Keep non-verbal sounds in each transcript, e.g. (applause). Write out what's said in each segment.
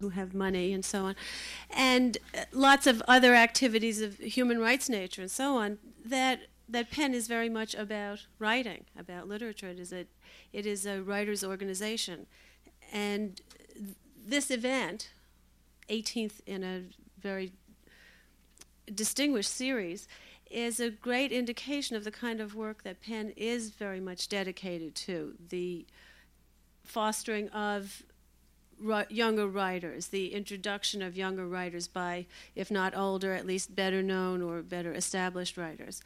who have money and so on, and uh, lots of other activities of human rights nature and so on. That that PEN is very much about writing, about literature. It is a it is a writers' organization, and th- this event, 18th in a very distinguished series, is a great indication of the kind of work that PEN is very much dedicated to the fostering of younger writers, the introduction of younger writers by, if not older, at least better known or better established writers.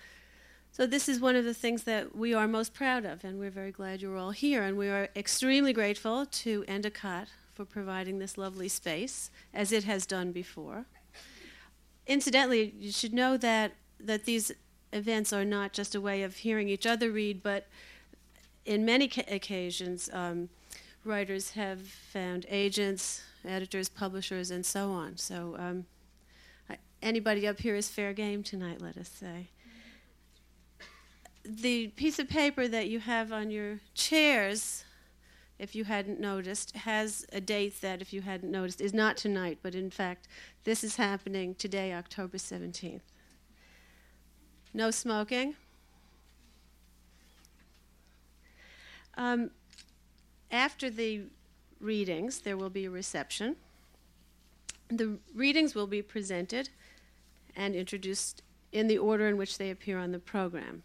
So, this is one of the things that we are most proud of, and we're very glad you're all here. And we are extremely grateful to Endicott for providing this lovely space, as it has done before. Incidentally, you should know that that these events are not just a way of hearing each other read, but in many ca- occasions, um, writers have found agents, editors, publishers, and so on. So, um, anybody up here is fair game tonight, let us say. The piece of paper that you have on your chairs, if you hadn't noticed, has a date that, if you hadn't noticed, is not tonight, but in fact, this is happening today, October 17th. No smoking. Um, after the readings, there will be a reception. The readings will be presented and introduced in the order in which they appear on the program.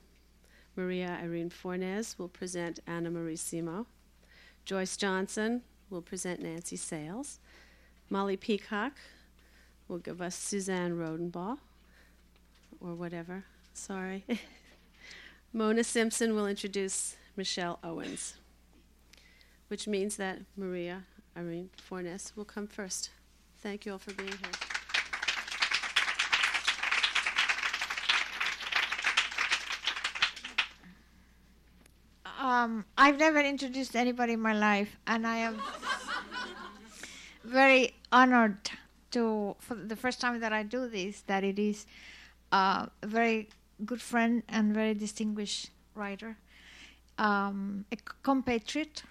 Maria Irene Fornes will present Ana Maria Simo. Joyce Johnson will present Nancy Sales. Molly Peacock will give us Suzanne Rhodenbaugh, or whatever. Sorry. (laughs) Mona Simpson will introduce Michelle Owens, which means that Maria Irene Fornes will come first. Thank you all for being here. Um, I've never introduced anybody in my life, and I am very honored to, for the first time that I do this, that it is uh, a very good friend and very distinguished writer, um, a compatriot,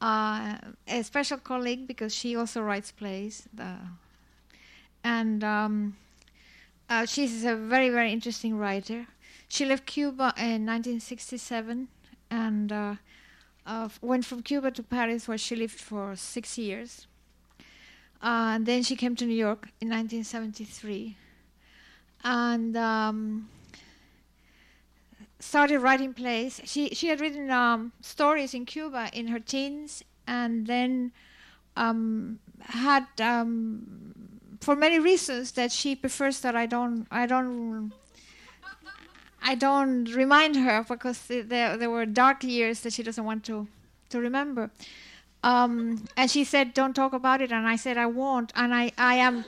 uh, a special colleague because she also writes plays, and um, uh, she's a very very interesting writer. She left Cuba in 1967 and uh, went from Cuba to Paris, where she lived for six years. Uh, and then she came to New York in 1973, and um, started writing plays. She she had written um, stories in Cuba in her teens, and then um, had um, for many reasons that she prefers that I don't I don't I don't remind her because there there were dark years that she doesn't want to to remember. Um, and she said, "Don't talk about it," and I said, "I won't." And I I am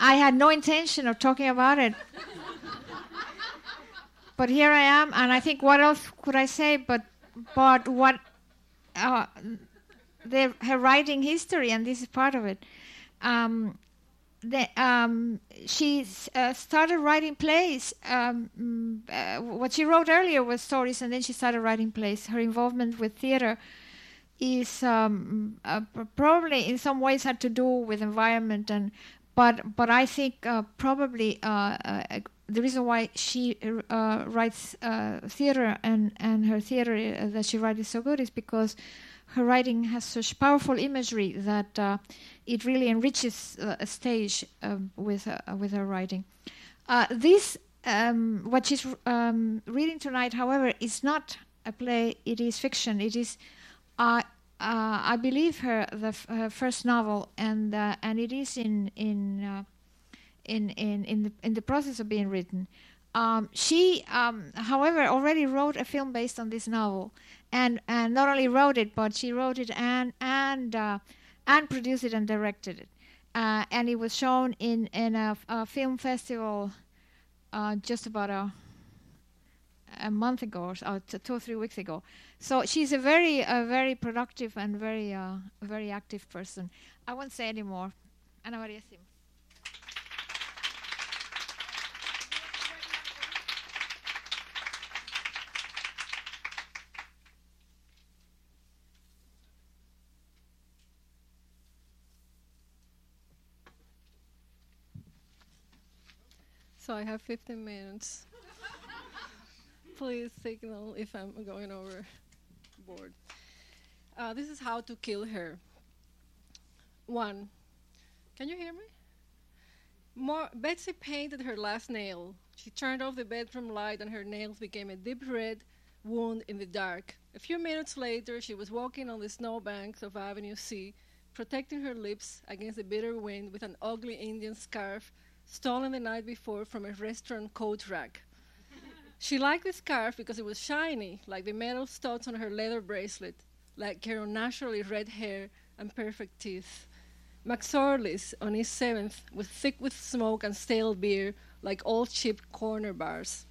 I had no intention of talking about it but here I am, and I think what else could I say? But but what uh, the, her writing history, and this is part of it. Um, the, um, she uh, started writing plays. Um, uh, what she wrote earlier was stories, and then she started writing plays. Her involvement with theater is um, uh, probably in some ways had to do with environment and but but I think uh, probably uh, uh the reason why she uh, writes uh, theater and, and her theater uh, that she writes is so good is because her writing has such powerful imagery that uh, it really enriches uh, a stage um, with uh, with her writing. this um, what she's um, reading tonight, however, is not a play; it is fiction. It is. I believe her the f- her first novel, and and it is in in in in in the in the process of being written. Um, she, um, however, already wrote a film based on this novel, and and not only wrote it, but she wrote it and and uh, and produced it and directed it, uh, and it was shown in in a, a film festival uh, just about a a month ago or so, two or three weeks ago. So she's a very a very productive and very uh, very active person. I won't say any more. Ana Maria Sim. So I have 15 minutes. Please signal if I'm going overboard. Uh, this is how to kill her. One, can you hear me? More, Betsy painted her last nail. She turned off the bedroom light, and her nails became a deep red wound in the dark. A few minutes later, she was walking on the snowbanks of Avenue C, protecting her lips against the bitter wind with an ugly Indian scarf stolen the night before from a restaurant coat rack. she liked the scarf because it was shiny, like the metal studs on her leather bracelet, like her unnaturally red hair and perfect teeth. McSorley's on East Seventh was thick with smoke and stale beer, like old cheap corner bars.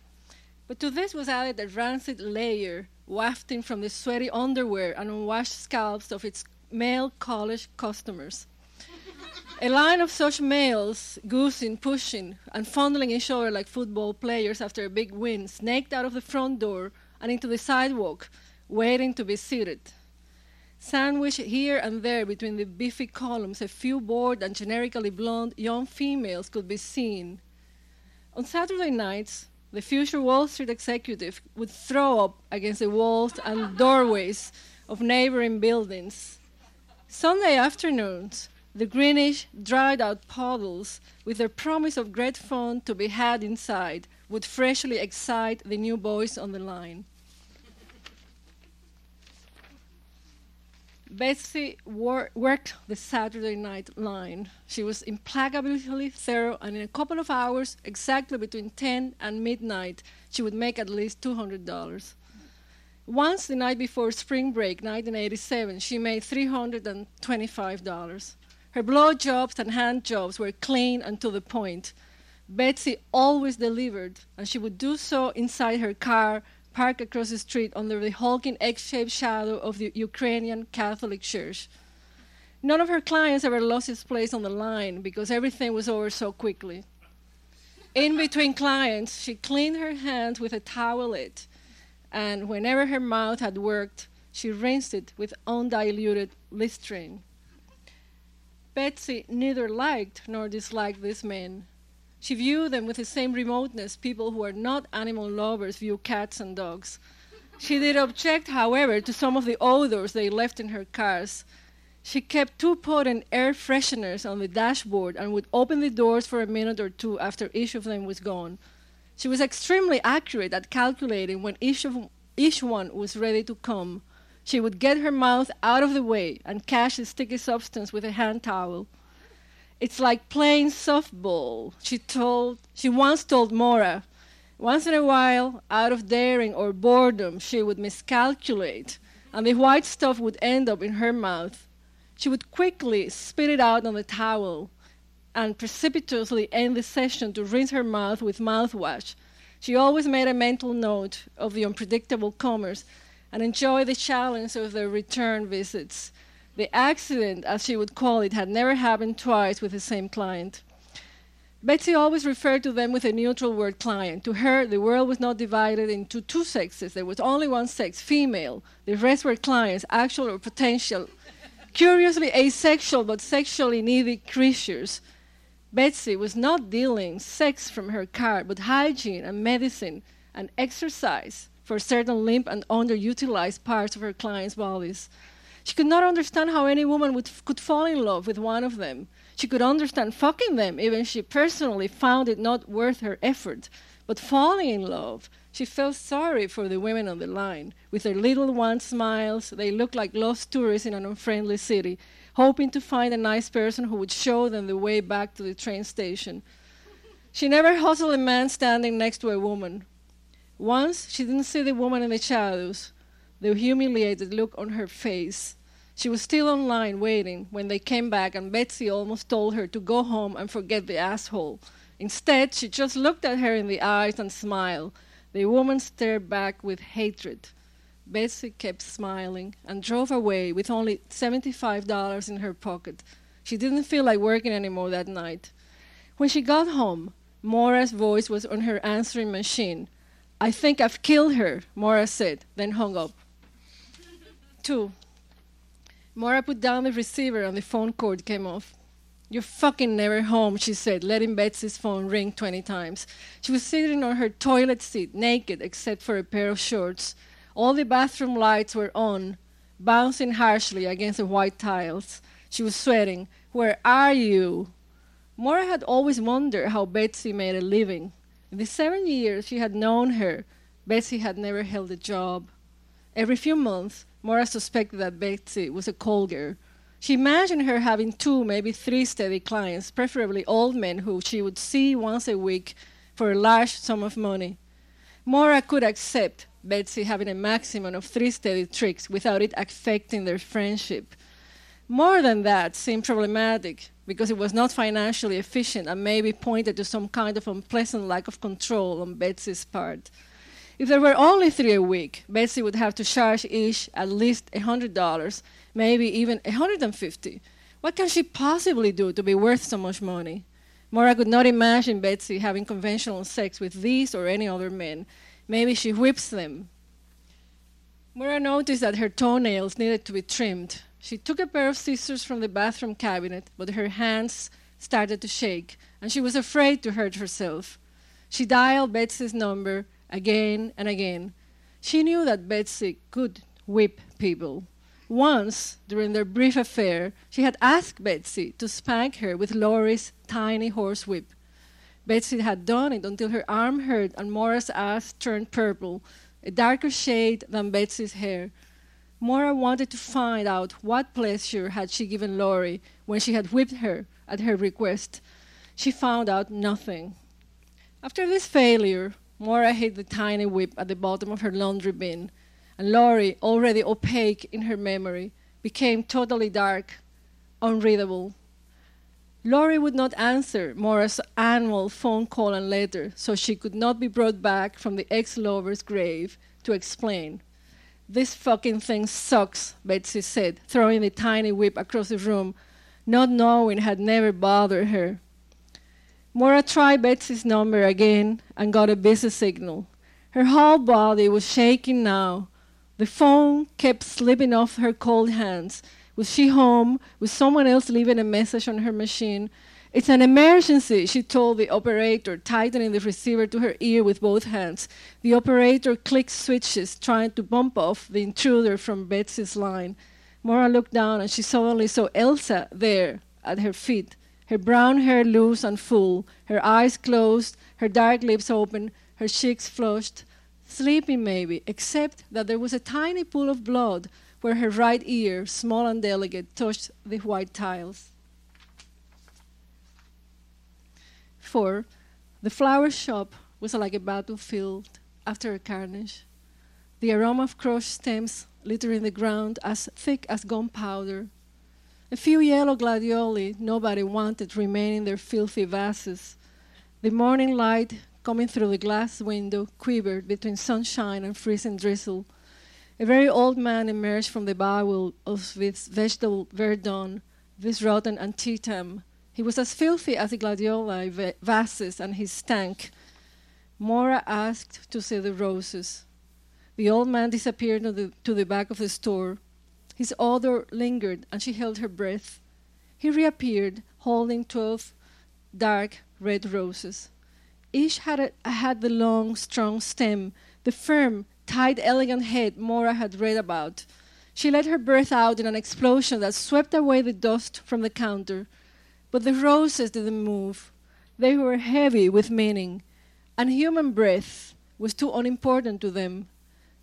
But to this was added a rancid layer wafting from the sweaty underwear and unwashed scalps of its male college customers. A line of such males, goosing, pushing, and fondling each other like football players after a big win, snaked out of the front door and into the sidewalk, waiting to be seated. Sandwiched here and there between the beefy columns, a few bored and generically blonde young females could be seen. On Saturday nights, the future Wall Street executive would throw up against the walls and doorways of neighboring buildings. Sunday afternoons, the greenish, dried out puddles, with their promise of great fun to be had inside, would freshly excite the new boys on the line. Betsy wor- worked the Saturday night line. She was implacably thorough, and in a couple of hours, exactly between 10 and midnight, she would make at least $200. Once, the night before spring break, 1987, she made $325. Her blow jobs and hand jobs were clean and to the point. Betsy always delivered, and she would do so inside her car parked across the street under the hulking egg shaped shadow of the Ukrainian Catholic Church. None of her clients ever lost its place on the line because everything was over so quickly. In between clients, she cleaned her hands with a towelette, and whenever her mouth had worked, she rinsed it with undiluted Listerine. Betsy neither liked nor disliked these men. She viewed them with the same remoteness people who are not animal lovers view cats and dogs. She did object, however, to some of the odors they left in her cars. She kept two potent air fresheners on the dashboard and would open the doors for a minute or two after each of them was gone. She was extremely accurate at calculating when each, of, each one was ready to come. She would get her mouth out of the way and catch the sticky substance with a hand towel. It's like playing softball, she told she once told Mora. Once in a while, out of daring or boredom, she would miscalculate, and the white stuff would end up in her mouth. She would quickly spit it out on the towel and precipitously end the session to rinse her mouth with mouthwash. She always made a mental note of the unpredictable comers and enjoy the challenge of their return visits. The accident, as she would call it, had never happened twice with the same client. Betsy always referred to them with a neutral word client. To her, the world was not divided into two sexes. There was only one sex, female. The rest were clients, actual or potential. Curiously asexual but sexually needy creatures. Betsy was not dealing sex from her card, but hygiene and medicine and exercise for certain limp and underutilized parts of her clients' bodies. She could not understand how any woman would, could fall in love with one of them. She could understand fucking them, even she personally found it not worth her effort. But falling in love, she felt sorry for the women on the line. With their little wan smiles, they looked like lost tourists in an unfriendly city, hoping to find a nice person who would show them the way back to the train station. She never hustled a man standing next to a woman. Once she didn't see the woman in the shadows, the humiliated look on her face. She was still online waiting when they came back, and Betsy almost told her to go home and forget the asshole. Instead, she just looked at her in the eyes and smiled. The woman stared back with hatred. Betsy kept smiling and drove away with only $75 in her pocket. She didn't feel like working anymore that night. When she got home, Mora's voice was on her answering machine. I think I've killed her, Mora said, then hung up. Two. Mora put down the receiver and the phone cord came off. You're fucking never home, she said, letting Betsy's phone ring 20 times. She was sitting on her toilet seat, naked except for a pair of shorts. All the bathroom lights were on, bouncing harshly against the white tiles. She was sweating. Where are you? Mora had always wondered how Betsy made a living. In the seven years she had known her, Betsy had never held a job. Every few months, Mora suspected that Betsy was a call girl. She imagined her having two, maybe three steady clients, preferably old men who she would see once a week for a large sum of money. Mora could accept Betsy having a maximum of three steady tricks without it affecting their friendship. More than that seemed problematic because it was not financially efficient and maybe pointed to some kind of unpleasant lack of control on Betsy's part. If there were only three a week, Betsy would have to charge each at least $100, maybe even 150 What can she possibly do to be worth so much money? Maura could not imagine Betsy having conventional sex with these or any other men. Maybe she whips them. Maura noticed that her toenails needed to be trimmed. She took a pair of scissors from the bathroom cabinet, but her hands started to shake, and she was afraid to hurt herself. She dialed Betsy's number again and again. She knew that Betsy could whip people. Once, during their brief affair, she had asked Betsy to spank her with Laurie's tiny horse whip. Betsy had done it until her arm hurt and Maura's ass turned purple, a darker shade than Betsy's hair. Maura wanted to find out what pleasure had she given Laurie when she had whipped her at her request. She found out nothing. After this failure, Mora hid the tiny whip at the bottom of her laundry bin, and Laurie, already opaque in her memory, became totally dark, unreadable. Laurie would not answer Mora's annual phone call and letter, so she could not be brought back from the ex lover's grave to explain. This fucking thing sucks, Betsy said, throwing the tiny whip across the room, not knowing had never bothered her. Mora tried Betsy's number again and got a busy signal. Her whole body was shaking now. The phone kept slipping off her cold hands. Was she home? Was someone else leaving a message on her machine? It's an emergency, she told the operator, tightening the receiver to her ear with both hands. The operator clicked switches, trying to bump off the intruder from Betsy's line. Mora looked down and she suddenly saw Elsa there at her feet her brown hair loose and full, her eyes closed, her dark lips open, her cheeks flushed, sleeping maybe, except that there was a tiny pool of blood where her right ear, small and delicate, touched the white tiles. 4. The flower shop was like a battlefield after a carnage. The aroma of crushed stems littering the ground as thick as gunpowder a few yellow gladioli nobody wanted remain in their filthy vases. The morning light coming through the glass window quivered between sunshine and freezing drizzle. A very old man emerged from the bowel of this vegetable verdun, this rotten antietam. He was as filthy as the gladioli vases, and he stank. Mora asked to see the roses. The old man disappeared to the, to the back of the store. His odor lingered, and she held her breath. He reappeared, holding twelve dark red roses. Each had, a, had the long, strong stem, the firm, tight, elegant head Mora had read about. She let her breath out in an explosion that swept away the dust from the counter. But the roses didn't move. They were heavy with meaning, and human breath was too unimportant to them.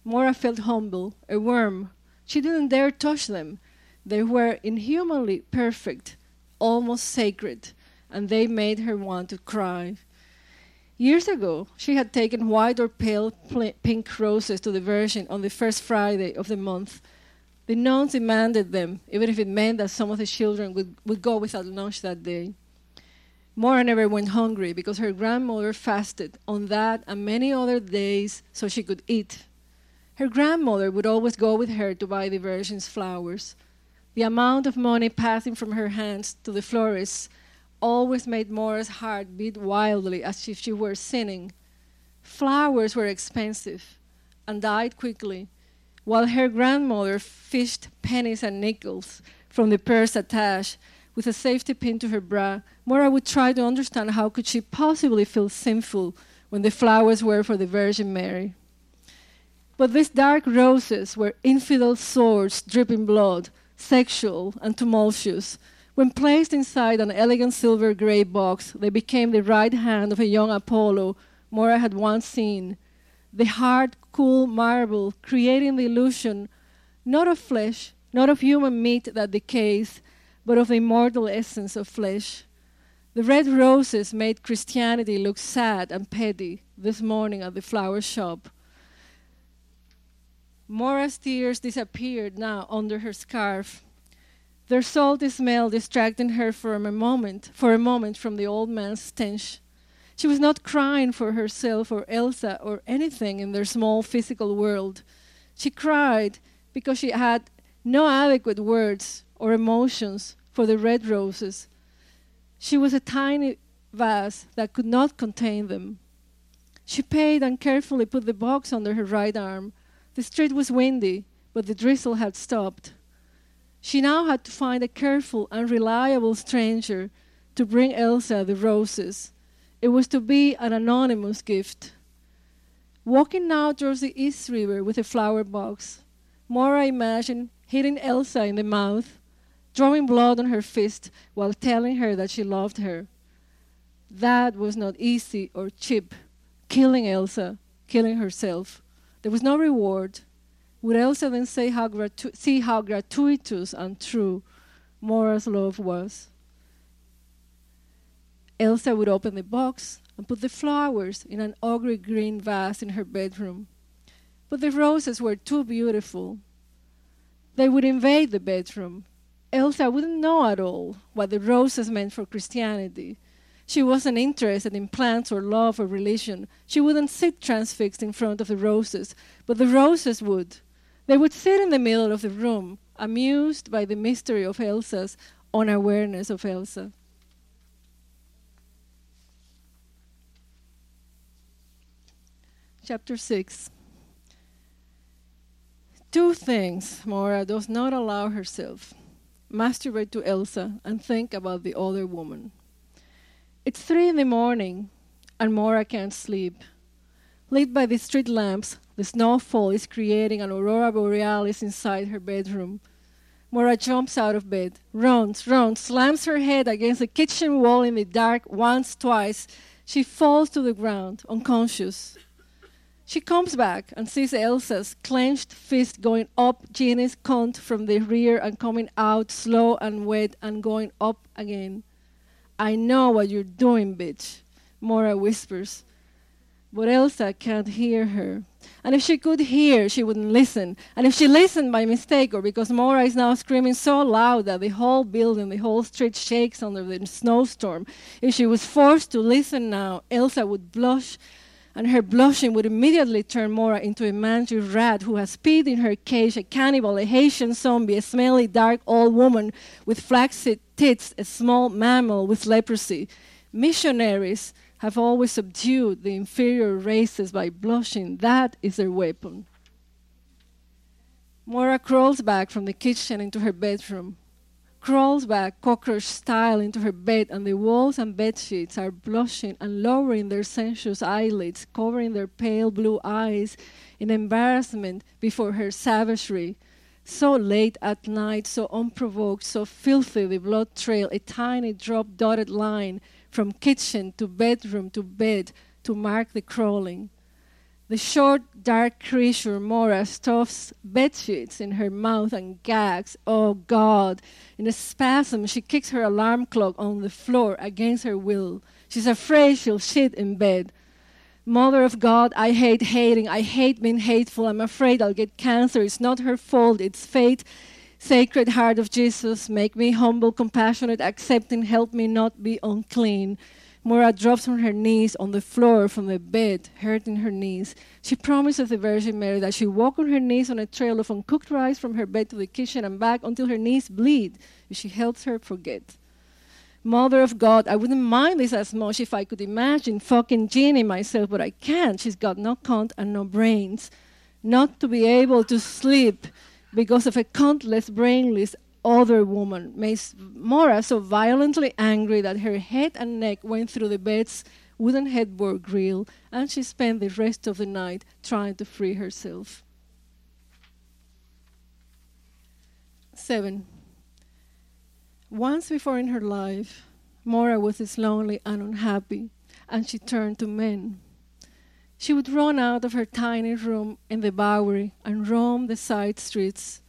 Maura felt humble, a worm she didn't dare touch them. They were inhumanly perfect, almost sacred, and they made her want to cry. Years ago, she had taken white or pale pink roses to the Virgin on the first Friday of the month. The nuns demanded them, even if it meant that some of the children would, would go without lunch that day. Mora never went hungry because her grandmother fasted on that and many other days so she could eat. Her grandmother would always go with her to buy the Virgin's flowers. The amount of money passing from her hands to the florist's always made Mora's heart beat wildly as if she were sinning. Flowers were expensive and died quickly, while her grandmother fished pennies and nickels from the purse attached with a safety pin to her bra, Mora would try to understand how could she possibly feel sinful when the flowers were for the Virgin Mary. But these dark roses were infidel swords dripping blood, sexual and tumultuous. When placed inside an elegant silver gray box, they became the right hand of a young Apollo Mora had once seen. The hard, cool marble, creating the illusion not of flesh, not of human meat that decays, but of the immortal essence of flesh. The red roses made Christianity look sad and petty this morning at the flower shop. Maura's tears disappeared now under her scarf. Their salty smell distracting her for a moment, for a moment from the old man's stench. She was not crying for herself or Elsa or anything in their small physical world. She cried because she had no adequate words or emotions for the red roses. She was a tiny vase that could not contain them. She paid and carefully put the box under her right arm. The street was windy, but the drizzle had stopped. She now had to find a careful and reliable stranger to bring Elsa the roses. It was to be an anonymous gift. Walking now towards the East River with a flower box, Maura imagined hitting Elsa in the mouth, drawing blood on her fist while telling her that she loved her. That was not easy or cheap. Killing Elsa, killing herself. There was no reward, would Elsa then say how gratu- see how gratuitous and true Maura's love was? Elsa would open the box and put the flowers in an ugly green vase in her bedroom. But the roses were too beautiful. They would invade the bedroom. Elsa wouldn't know at all what the roses meant for Christianity. She wasn't interested in plants or love or religion. She wouldn't sit transfixed in front of the roses, but the roses would. They would sit in the middle of the room, amused by the mystery of Elsa's unawareness of Elsa. Chapter 6 Two things Mora does not allow herself masturbate to Elsa and think about the other woman. It's three in the morning, and Mora can't sleep. Lit by the street lamps, the snowfall is creating an aurora borealis inside her bedroom. Mora jumps out of bed, runs, runs, slams her head against the kitchen wall in the dark once, twice. She falls to the ground, unconscious. She comes back and sees Elsa's clenched fist going up Jeannie's cunt from the rear and coming out slow and wet and going up again. I know what you're doing, bitch, Mora whispers. But Elsa can't hear her. And if she could hear, she wouldn't listen. And if she listened by mistake or because Mora is now screaming so loud that the whole building, the whole street shakes under the snowstorm, if she was forced to listen now, Elsa would blush and her blushing would immediately turn Mora into a mangy rat who has peed in her cage, a cannibal, a Haitian zombie, a smelly, dark old woman with flaccid tits, a small mammal with leprosy. Missionaries have always subdued the inferior races by blushing. That is their weapon. Mora crawls back from the kitchen into her bedroom, crawls back cockroach style into her bed, and the walls and bed sheets are blushing and lowering their sensuous eyelids, covering their pale blue eyes in embarrassment before her savagery. So late at night, so unprovoked, so filthy, the blood trail, a tiny drop dotted line from kitchen to bedroom to bed to mark the crawling. The short, dark creature Maura stuffs bed sheets in her mouth and gags. Oh God! In a spasm, she kicks her alarm clock on the floor against her will. She's afraid she'll shit in bed. Mother of God, I hate hating. I hate being hateful. I'm afraid I'll get cancer. It's not her fault, it's fate. Sacred Heart of Jesus, make me humble, compassionate, accepting, help me not be unclean. Maura drops on her knees on the floor from the bed, hurting her knees. She promises the Virgin Mary that she'll walk on her knees on a trail of uncooked rice from her bed to the kitchen and back until her knees bleed. If she helps her forget. Mother of God, I wouldn't mind this as much if I could imagine fucking Jeannie myself, but I can't. She's got no cunt and no brains. Not to be able to sleep because of a countless brainless other woman made Mora so violently angry that her head and neck went through the bed's wooden headboard grill, and she spent the rest of the night trying to free herself. Seven. Once before in her life, Mora was lonely and unhappy, and she turned to men. She would run out of her tiny room in the Bowery and roam the side streets,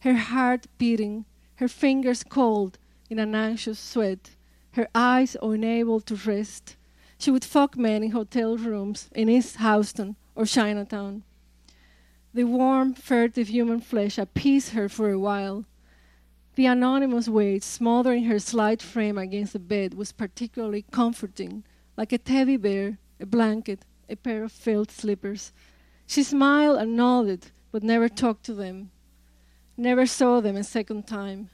her heart beating, her fingers cold in an anxious sweat, her eyes unable to rest. She would fuck men in hotel rooms in East Houston or Chinatown. The warm, furtive human flesh appeased her for a while. The anonymous weight smothering her slight frame against the bed was particularly comforting, like a teddy bear, a blanket, a pair of felt slippers. She smiled and nodded, but never talked to them, never saw them a second time.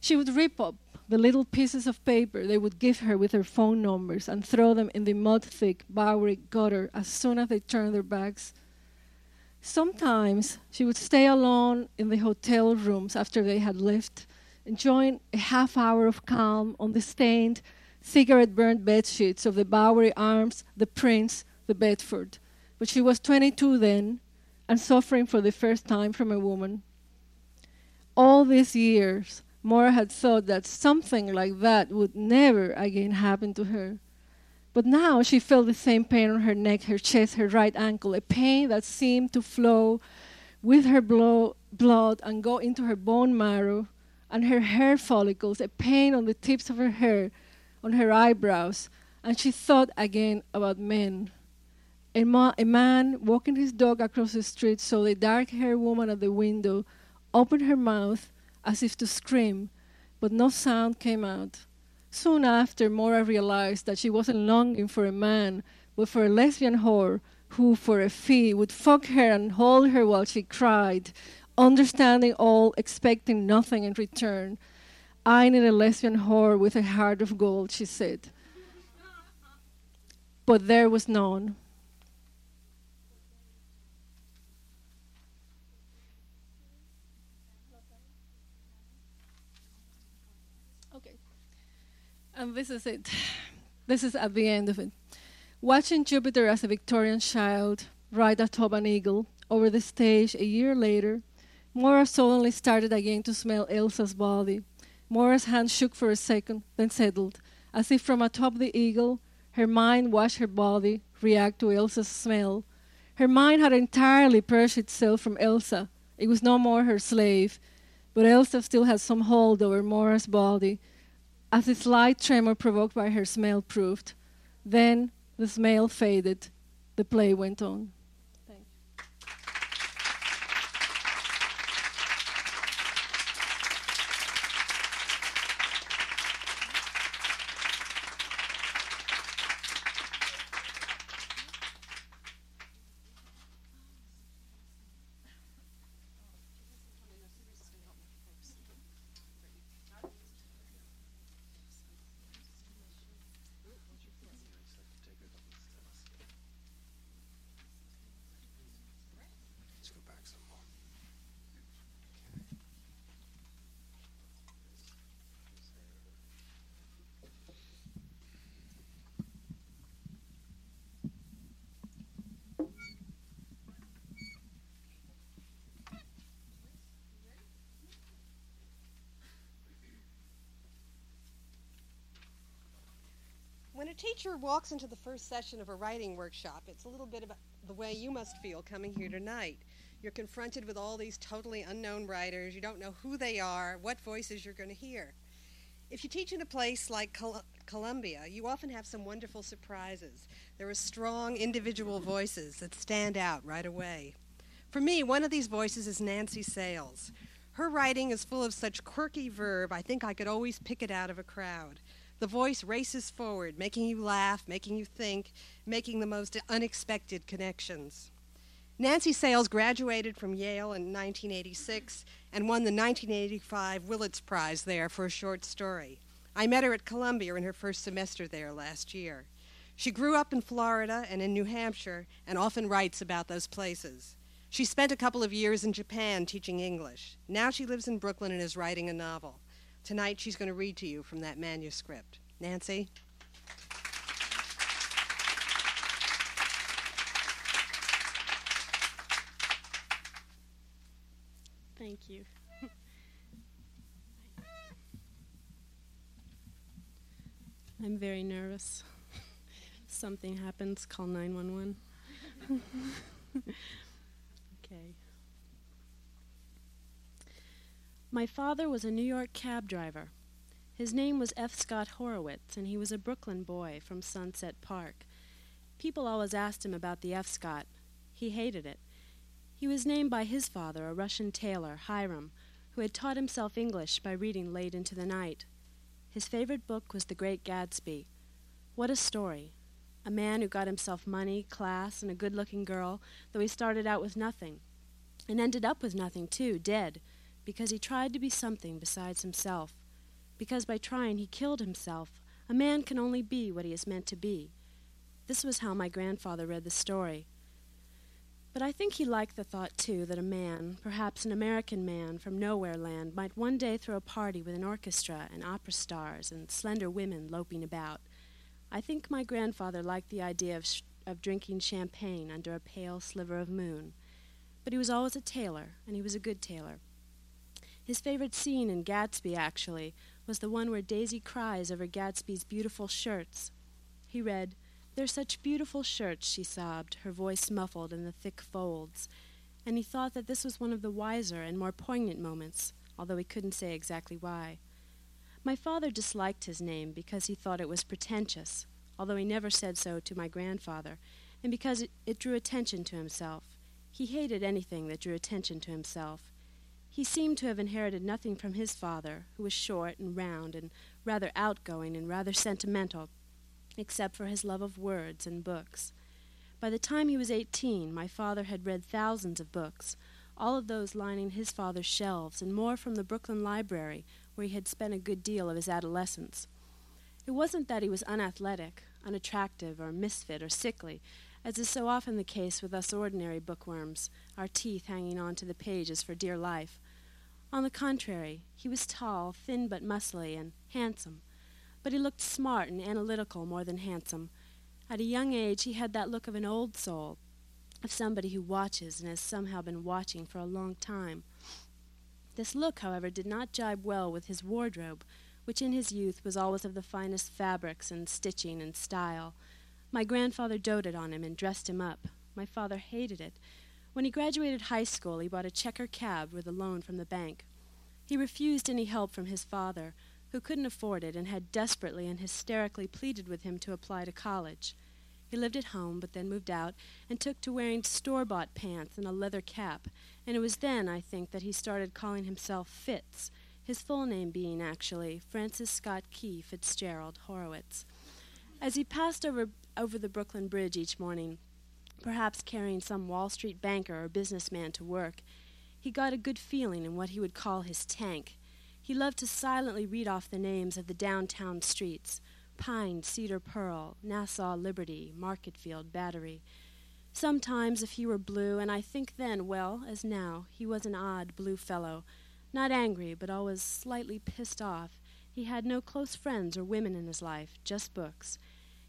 She would rip up the little pieces of paper they would give her with her phone numbers and throw them in the mud thick Bowery gutter as soon as they turned their backs. Sometimes she would stay alone in the hotel rooms after they had left, enjoying a half hour of calm on the stained, cigarette burned bed sheets of the Bowery Arms, the Prince, the Bedford. But she was 22 then and suffering for the first time from a woman. All these years, Maura had thought that something like that would never again happen to her. But now she felt the same pain on her neck, her chest, her right ankle, a pain that seemed to flow with her blo- blood and go into her bone marrow and her hair follicles, a pain on the tips of her hair, on her eyebrows. And she thought again about men a, ma- a man walking his dog across the street saw the dark haired woman at the window open her mouth as if to scream, but no sound came out. Soon after, Mora realized that she wasn't longing for a man, but for a lesbian whore who, for a fee, would fuck her and hold her while she cried, understanding all, expecting nothing in return. I need a lesbian whore with a heart of gold, she said. But there was none. And this is it. This is at the end of it. Watching Jupiter as a Victorian child ride atop an eagle over the stage a year later, Mora suddenly started again to smell Elsa's body. Mora's hand shook for a second, then settled. As if from atop the eagle, her mind watched her body react to Elsa's smell. Her mind had entirely purged itself from Elsa. It was no more her slave, but Elsa still had some hold over Mora's body as the slight tremor provoked by her smell proved. Then the smell faded. The play went on. When a teacher walks into the first session of a writing workshop, it's a little bit about the way you must feel coming here tonight. You're confronted with all these totally unknown writers. You don't know who they are, what voices you're going to hear. If you teach in a place like Col- Columbia, you often have some wonderful surprises. There are strong individual voices that stand out right away. For me, one of these voices is Nancy Sales. Her writing is full of such quirky verb, I think I could always pick it out of a crowd. The voice races forward, making you laugh, making you think, making the most unexpected connections. Nancy Sales graduated from Yale in 1986 and won the 1985 Willits Prize there for a short story. I met her at Columbia in her first semester there last year. She grew up in Florida and in New Hampshire and often writes about those places. She spent a couple of years in Japan teaching English. Now she lives in Brooklyn and is writing a novel. Tonight she's going to read to you from that manuscript. Nancy? Thank you. I'm very nervous. Something happens, call 911. (laughs) okay. My father was a New York cab driver. His name was F. Scott Horowitz, and he was a Brooklyn boy from Sunset Park. People always asked him about the F. Scott. He hated it. He was named by his father, a Russian tailor, Hiram, who had taught himself English by reading late into the night. His favorite book was The Great Gatsby. What a story! A man who got himself money, class, and a good looking girl, though he started out with nothing. And ended up with nothing, too, dead, because he tried to be something besides himself. Because by trying he killed himself. A man can only be what he is meant to be. This was how my grandfather read the story. But I think he liked the thought, too, that a man, perhaps an American man from nowhere land, might one day throw a party with an orchestra and opera stars and slender women loping about. I think my grandfather liked the idea of, sh- of drinking champagne under a pale sliver of moon. But he was always a tailor, and he was a good tailor. His favorite scene in Gatsby, actually, was the one where Daisy cries over Gatsby's beautiful shirts. He read, they're such beautiful shirts, she sobbed, her voice muffled in the thick folds, and he thought that this was one of the wiser and more poignant moments, although he couldn't say exactly why. My father disliked his name because he thought it was pretentious, although he never said so to my grandfather, and because it, it drew attention to himself. He hated anything that drew attention to himself. He seemed to have inherited nothing from his father, who was short and round and rather outgoing and rather sentimental except for his love of words and books. By the time he was eighteen, my father had read thousands of books, all of those lining his father's shelves, and more from the Brooklyn Library, where he had spent a good deal of his adolescence. It wasn't that he was unathletic, unattractive, or misfit, or sickly, as is so often the case with us ordinary bookworms, our teeth hanging on to the pages for dear life. On the contrary, he was tall, thin but muscly, and handsome but he looked smart and analytical more than handsome. At a young age, he had that look of an old soul, of somebody who watches and has somehow been watching for a long time. This look, however, did not jibe well with his wardrobe, which in his youth was always of the finest fabrics and stitching and style. My grandfather doted on him and dressed him up. My father hated it. When he graduated high school, he bought a checker cab with a loan from the bank. He refused any help from his father, who couldn't afford it and had desperately and hysterically pleaded with him to apply to college. He lived at home, but then moved out and took to wearing store bought pants and a leather cap, and it was then, I think, that he started calling himself Fitz, his full name being actually Francis Scott Key Fitzgerald Horowitz. As he passed over, over the Brooklyn Bridge each morning, perhaps carrying some Wall Street banker or businessman to work, he got a good feeling in what he would call his tank he loved to silently read off the names of the downtown streets Pine, Cedar Pearl, Nassau Liberty, Marketfield, Battery. Sometimes, if he were blue, and I think then, well, as now, he was an odd blue fellow, not angry, but always slightly pissed off. He had no close friends or women in his life, just books.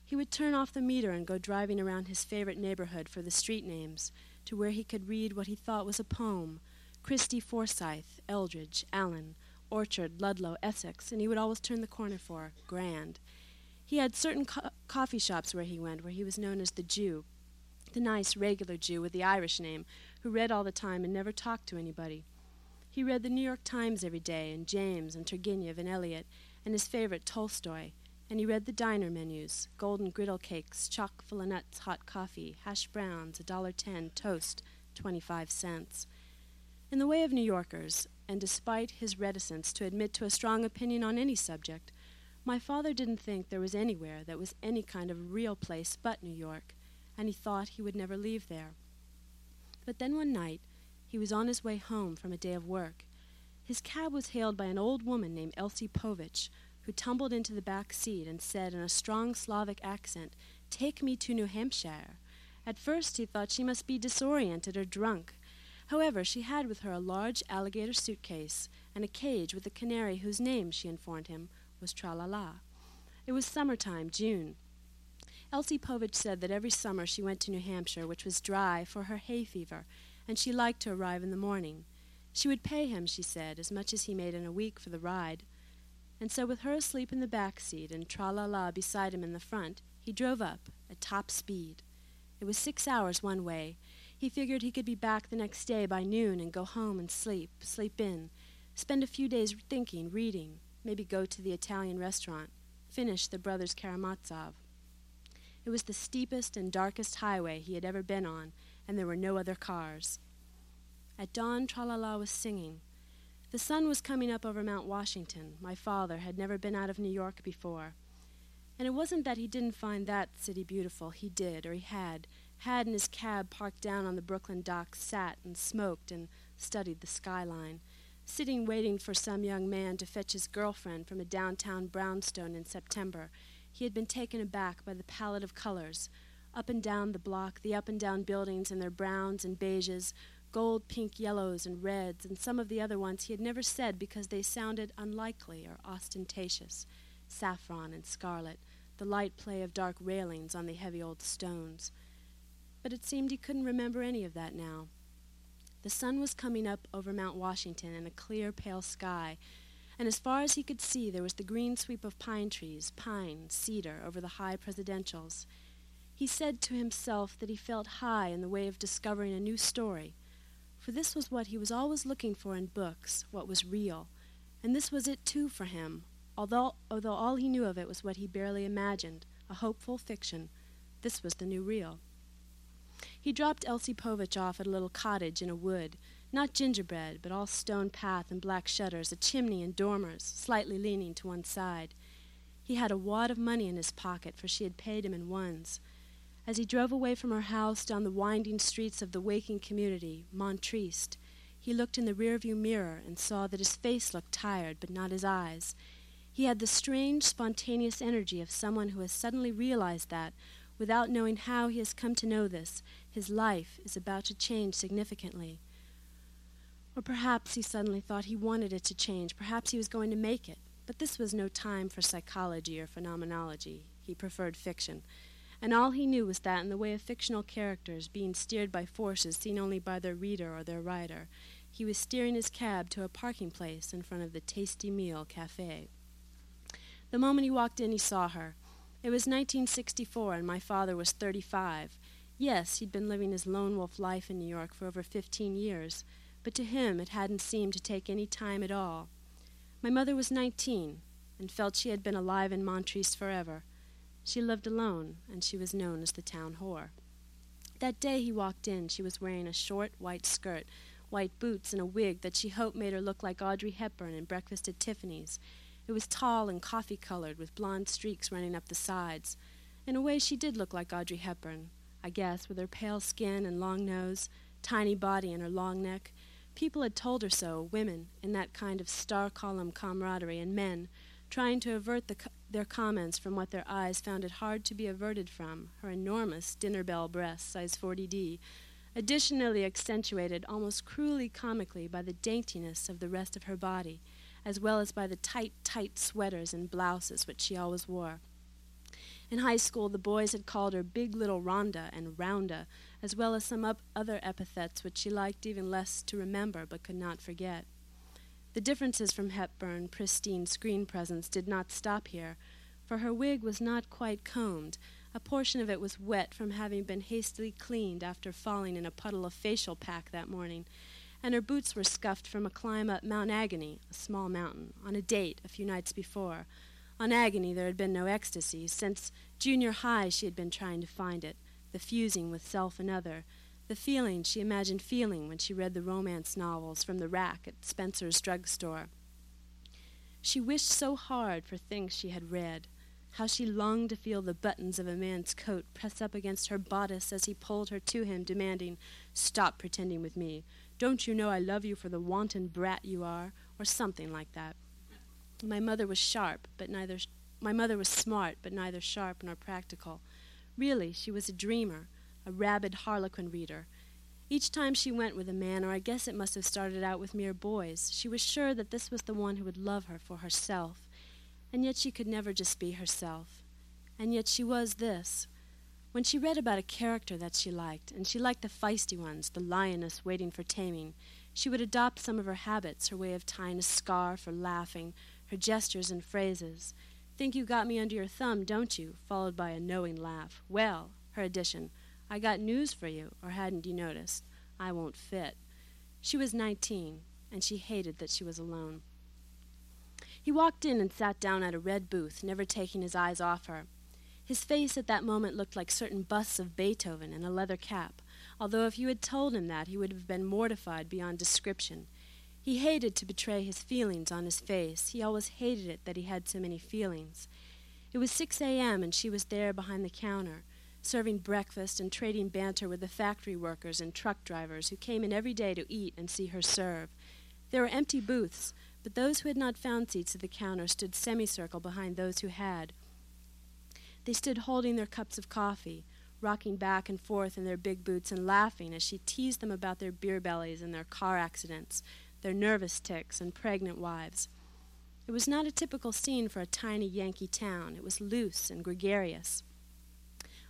He would turn off the meter and go driving around his favorite neighborhood for the street names, to where he could read what he thought was a poem Chrystie Forsyth, Eldridge, Allen, Orchard, Ludlow, Essex, and he would always turn the corner for grand. He had certain co- coffee shops where he went, where he was known as the Jew, the nice, regular Jew with the Irish name, who read all the time and never talked to anybody. He read the New York Times every day, and James, and Turgenev, and Eliot, and his favorite Tolstoy. And he read the diner menus golden griddle cakes, chock full of nuts, hot coffee, hash browns, a dollar ten, toast, twenty five cents. In the way of New Yorkers, and despite his reticence to admit to a strong opinion on any subject, my father didn't think there was anywhere that was any kind of real place but New York, and he thought he would never leave there. But then one night, he was on his way home from a day of work. His cab was hailed by an old woman named Elsie Povich, who tumbled into the back seat and said in a strong Slavic accent, Take me to New Hampshire. At first he thought she must be disoriented or drunk, However, she had with her a large alligator suitcase and a cage with a canary whose name, she informed him, was Tralala. It was summertime, June. Elsie Povich said that every summer she went to New Hampshire, which was dry, for her hay fever, and she liked to arrive in the morning. She would pay him, she said, as much as he made in a week for the ride. And so, with her asleep in the back seat and Tra La La beside him in the front, he drove up at top speed. It was six hours one way. He figured he could be back the next day by noon and go home and sleep, sleep in, spend a few days thinking, reading, maybe go to the Italian restaurant, finish the Brothers Karamazov. It was the steepest and darkest highway he had ever been on, and there were no other cars. At dawn, Tralala was singing. The sun was coming up over Mount Washington. My father had never been out of New York before. And it wasn't that he didn't find that city beautiful. He did, or he had. Had in his cab parked down on the Brooklyn docks, sat and smoked and studied the skyline, sitting waiting for some young man to fetch his girlfriend from a downtown brownstone in September. He had been taken aback by the palette of colors, up and down the block, the up and down buildings in their browns and beiges, gold, pink, yellows, and reds, and some of the other ones he had never said because they sounded unlikely or ostentatious saffron and scarlet, the light play of dark railings on the heavy old stones. But it seemed he couldn't remember any of that now. The sun was coming up over Mount Washington in a clear, pale sky, and as far as he could see, there was the green sweep of pine trees, pine, cedar, over the high presidentials. He said to himself that he felt high in the way of discovering a new story for this was what he was always looking for in books, what was real. And this was it too for him, although, although all he knew of it was what he barely imagined, a hopeful fiction. This was the new real. He dropped Elsie Povich off at a little cottage in a wood, not gingerbread, but all stone path and black shutters, a chimney and dormers, slightly leaning to one side. He had a wad of money in his pocket, for she had paid him in ones. As he drove away from her house down the winding streets of the waking community, Montriste, he looked in the rearview mirror and saw that his face looked tired, but not his eyes. He had the strange, spontaneous energy of someone who has suddenly realized that, without knowing how he has come to know this, his life is about to change significantly. Or perhaps he suddenly thought he wanted it to change. Perhaps he was going to make it. But this was no time for psychology or phenomenology. He preferred fiction and all he knew was that in the way of fictional characters being steered by forces seen only by their reader or their writer, he was steering his cab to a parking place in front of the Tasty Meal Cafe. The moment he walked in, he saw her. It was 1964, and my father was 35. Yes, he'd been living his lone wolf life in New York for over 15 years, but to him it hadn't seemed to take any time at all. My mother was 19 and felt she had been alive in Montrese forever. She lived alone, and she was known as the town whore. That day he walked in, she was wearing a short white skirt, white boots, and a wig that she hoped made her look like Audrey Hepburn in Breakfast at Tiffany's. It was tall and coffee colored, with blonde streaks running up the sides. In a way, she did look like Audrey Hepburn, I guess, with her pale skin and long nose, tiny body, and her long neck. People had told her so, women, in that kind of star column camaraderie, and men, trying to avert the, their comments from what their eyes found it hard to be averted from her enormous dinner bell breasts, size 40D, additionally accentuated almost cruelly comically by the daintiness of the rest of her body, as well as by the tight, tight sweaters and blouses which she always wore. In high school, the boys had called her Big Little Rhonda and Rounda, as well as some other epithets which she liked even less to remember but could not forget. The differences from Hepburn, pristine screen presence, did not stop here, for her wig was not quite combed. A portion of it was wet from having been hastily cleaned after falling in a puddle of facial pack that morning, and her boots were scuffed from a climb up Mount Agony, a small mountain, on a date a few nights before. On Agony there had been no ecstasy. Since junior high she had been trying to find it, the fusing with self and other, the feeling she imagined feeling when she read the romance novels from the rack at Spencer's drugstore. She wished so hard for things she had read. How she longed to feel the buttons of a man's coat press up against her bodice as he pulled her to him, demanding, Stop pretending with me. Don't you know I love you for the wanton brat you are? Or something like that. My mother was sharp, but neither. My mother was smart, but neither sharp nor practical. Really, she was a dreamer, a rabid harlequin reader. Each time she went with a man, or I guess it must have started out with mere boys, she was sure that this was the one who would love her for herself. And yet she could never just be herself. And yet she was this. When she read about a character that she liked, and she liked the feisty ones, the lioness waiting for taming, she would adopt some of her habits, her way of tying a scarf or laughing, her gestures and phrases. Think you got me under your thumb, don't you? followed by a knowing laugh. Well, her addition. I got news for you, or hadn't you noticed? I won't fit. She was nineteen, and she hated that she was alone. He walked in and sat down at a red booth, never taking his eyes off her. His face at that moment looked like certain busts of Beethoven in a leather cap, although if you had told him that, he would have been mortified beyond description. He hated to betray his feelings on his face. He always hated it that he had so many feelings. It was 6 a.m., and she was there behind the counter serving breakfast and trading banter with the factory workers and truck drivers who came in every day to eat and see her serve. There were empty booths, but those who had not found seats at the counter stood semicircle behind those who had. They stood holding their cups of coffee, rocking back and forth in their big boots and laughing as she teased them about their beer bellies and their car accidents, their nervous tics and pregnant wives. It was not a typical scene for a tiny Yankee town. It was loose and gregarious.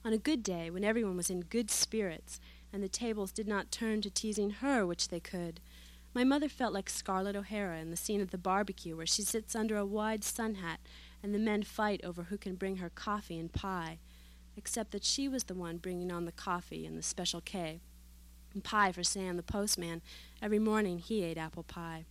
On a good day, when everyone was in good spirits, and the tables did not turn to teasing her, which they could, my mother felt like Scarlett O'Hara in the scene at the barbecue where she sits under a wide sun hat and the men fight over who can bring her coffee and pie, except that she was the one bringing on the coffee and the special K. And pie for Sam, the postman. Every morning he ate apple pie.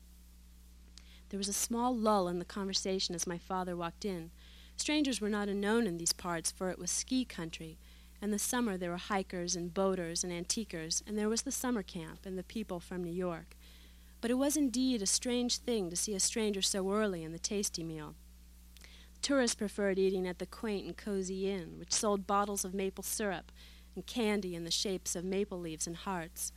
There was a small lull in the conversation as my father walked in. Strangers were not unknown in these parts, for it was ski country. In the summer there were hikers and boaters and antiquers, and there was the summer camp and the people from New York. But it was indeed a strange thing to see a stranger so early in the tasty meal. Tourists preferred eating at the quaint and cozy inn, which sold bottles of maple syrup and candy in the shapes of maple leaves and hearts.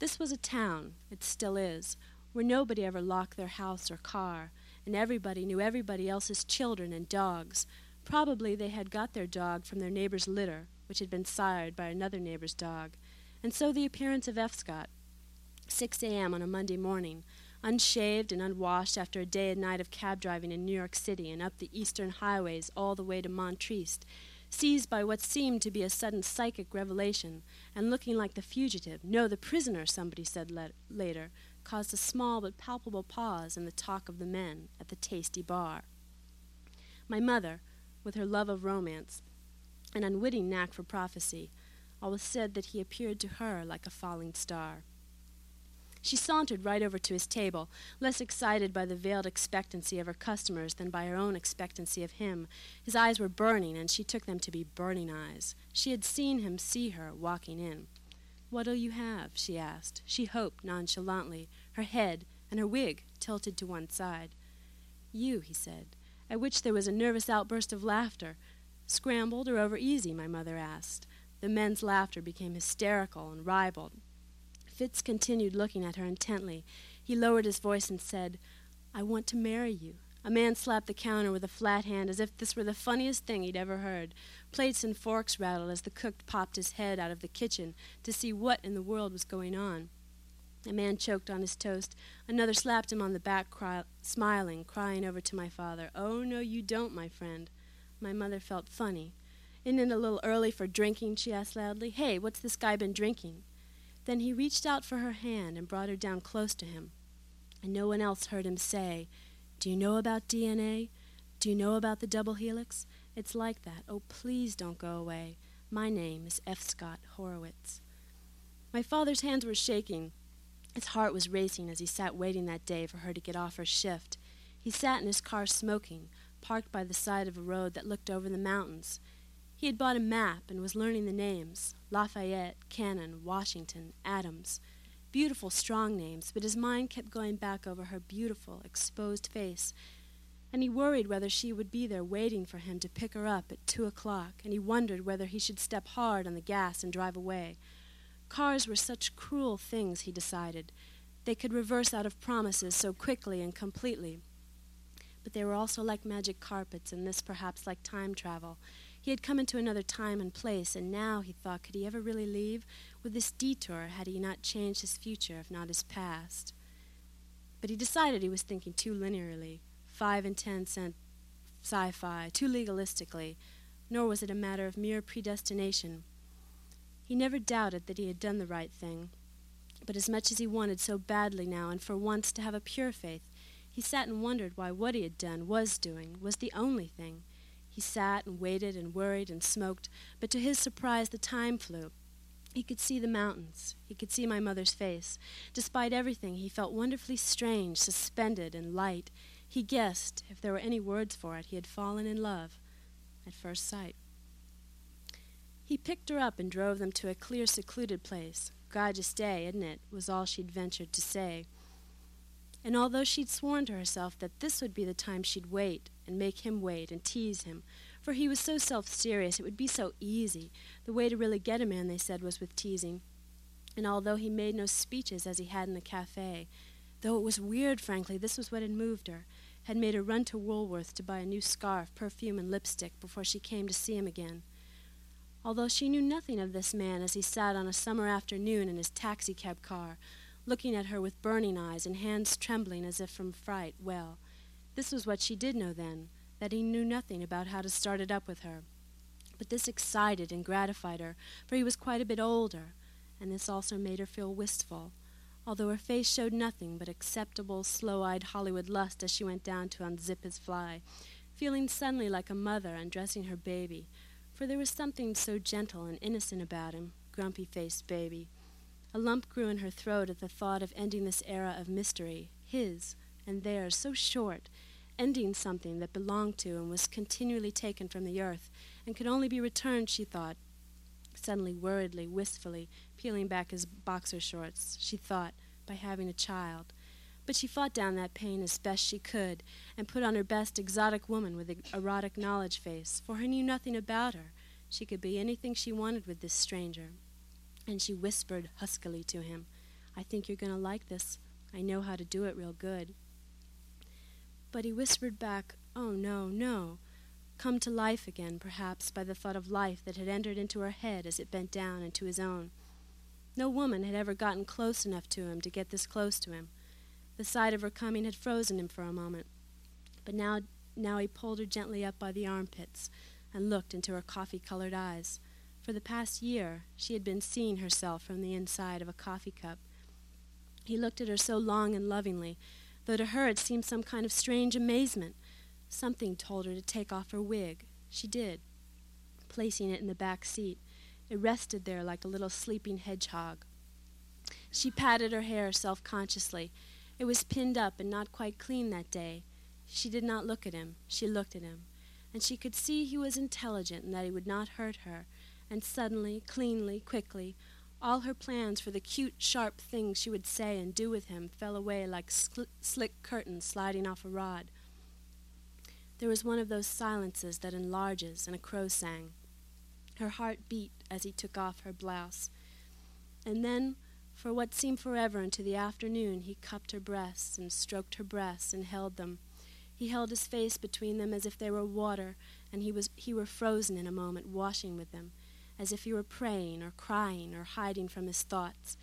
This was a town, it still is, where nobody ever locked their house or car, and everybody knew everybody else's children and dogs. Probably they had got their dog from their neighbor's litter, which had been sired by another neighbor's dog. And so the appearance of F. Scott, 6 a.m. on a Monday morning, unshaved and unwashed after a day and night of cab driving in New York City and up the eastern highways all the way to Montrist, seized by what seemed to be a sudden psychic revelation, and looking like the fugitive, no, the prisoner, somebody said le- later, caused a small but palpable pause in the talk of the men at the tasty bar. My mother, with her love of romance, an unwitting knack for prophecy, always said that he appeared to her like a falling star. She sauntered right over to his table, less excited by the veiled expectancy of her customers than by her own expectancy of him. His eyes were burning, and she took them to be burning eyes. She had seen him see her walking in. What'll you have? she asked. She hoped nonchalantly, her head and her wig tilted to one side. You, he said, at which there was a nervous outburst of laughter. Scrambled or over easy? my mother asked. The men's laughter became hysterical and ribald. Fitz continued looking at her intently. He lowered his voice and said, I want to marry you. A man slapped the counter with a flat hand as if this were the funniest thing he'd ever heard. Plates and forks rattled as the cook popped his head out of the kitchen to see what in the world was going on. A man choked on his toast. Another slapped him on the back, cry, smiling, crying over to my father, Oh, no, you don't, my friend. My mother felt funny. Isn't it a little early for drinking? she asked loudly. Hey, what's this guy been drinking? Then he reached out for her hand and brought her down close to him. And no one else heard him say, do you know about DNA? Do you know about the double helix? It's like that. Oh, please don't go away. My name is F. Scott Horowitz. My father's hands were shaking. His heart was racing as he sat waiting that day for her to get off her shift. He sat in his car smoking, parked by the side of a road that looked over the mountains. He had bought a map and was learning the names Lafayette, Cannon, Washington, Adams beautiful, strong names, but his mind kept going back over her beautiful, exposed face. And he worried whether she would be there waiting for him to pick her up at two o'clock, and he wondered whether he should step hard on the gas and drive away. Cars were such cruel things, he decided. They could reverse out of promises so quickly and completely. But they were also like magic carpets, and this perhaps like time travel. He had come into another time and place, and now, he thought, could he ever really leave? With this detour, had he not changed his future, if not his past? But he decided he was thinking too linearly, five and ten cent sci fi, too legalistically, nor was it a matter of mere predestination. He never doubted that he had done the right thing, but as much as he wanted so badly now and for once to have a pure faith, he sat and wondered why what he had done, was doing, was the only thing. He sat and waited and worried and smoked, but to his surprise the time flew. He could see the mountains. He could see my mother's face. Despite everything, he felt wonderfully strange, suspended, and light. He guessed, if there were any words for it, he had fallen in love at first sight. He picked her up and drove them to a clear, secluded place. Gorgeous day, isn't it? was all she'd ventured to say. And although she'd sworn to herself that this would be the time she'd wait and make him wait and tease him, for he was so self serious, it would be so easy. The way to really get a man, they said, was with teasing. And although he made no speeches as he had in the cafe, though it was weird, frankly, this was what had moved her, had made her run to Woolworth to buy a new scarf, perfume, and lipstick before she came to see him again although she knew nothing of this man as he sat on a summer afternoon in his taxicab car, looking at her with burning eyes and hands trembling as if from fright. Well, this was what she did know then, that he knew nothing about how to start it up with her. But this excited and gratified her, for he was quite a bit older, and this also made her feel wistful, although her face showed nothing but acceptable, slow eyed Hollywood lust as she went down to unzip his fly, feeling suddenly like a mother undressing her baby for there was something so gentle and innocent about him, grumpy faced baby. A lump grew in her throat at the thought of ending this era of mystery, his and theirs, so short, ending something that belonged to and was continually taken from the earth, and could only be returned, she thought, suddenly worriedly, wistfully, peeling back his boxer shorts, she thought, by having a child. But she fought down that pain as best she could, and put on her best exotic woman with erotic knowledge face, for he knew nothing about her. She could be anything she wanted with this stranger. And she whispered huskily to him, I think you're going to like this. I know how to do it real good. But he whispered back, Oh, no, no. Come to life again, perhaps, by the thought of life that had entered into her head as it bent down into his own. No woman had ever gotten close enough to him to get this close to him. The sight of her coming had frozen him for a moment, but now, now he pulled her gently up by the armpits and looked into her coffee colored eyes. For the past year, she had been seeing herself from the inside of a coffee cup. He looked at her so long and lovingly, though to her it seemed some kind of strange amazement. Something told her to take off her wig. She did, placing it in the back seat. It rested there like a little sleeping hedgehog. She patted her hair self consciously it was pinned up and not quite clean that day. She did not look at him. She looked at him. And she could see he was intelligent and that he would not hurt her. And suddenly, cleanly, quickly, all her plans for the cute, sharp things she would say and do with him fell away like sl- slick curtains sliding off a rod. There was one of those silences that enlarges, and a crow sang. Her heart beat as he took off her blouse. And then, for what seemed forever into the afternoon, he cupped her breasts and stroked her breasts and held them. He held his face between them as if they were water, and he, was, he were frozen in a moment, washing with them, as if he were praying or crying or hiding from his thoughts.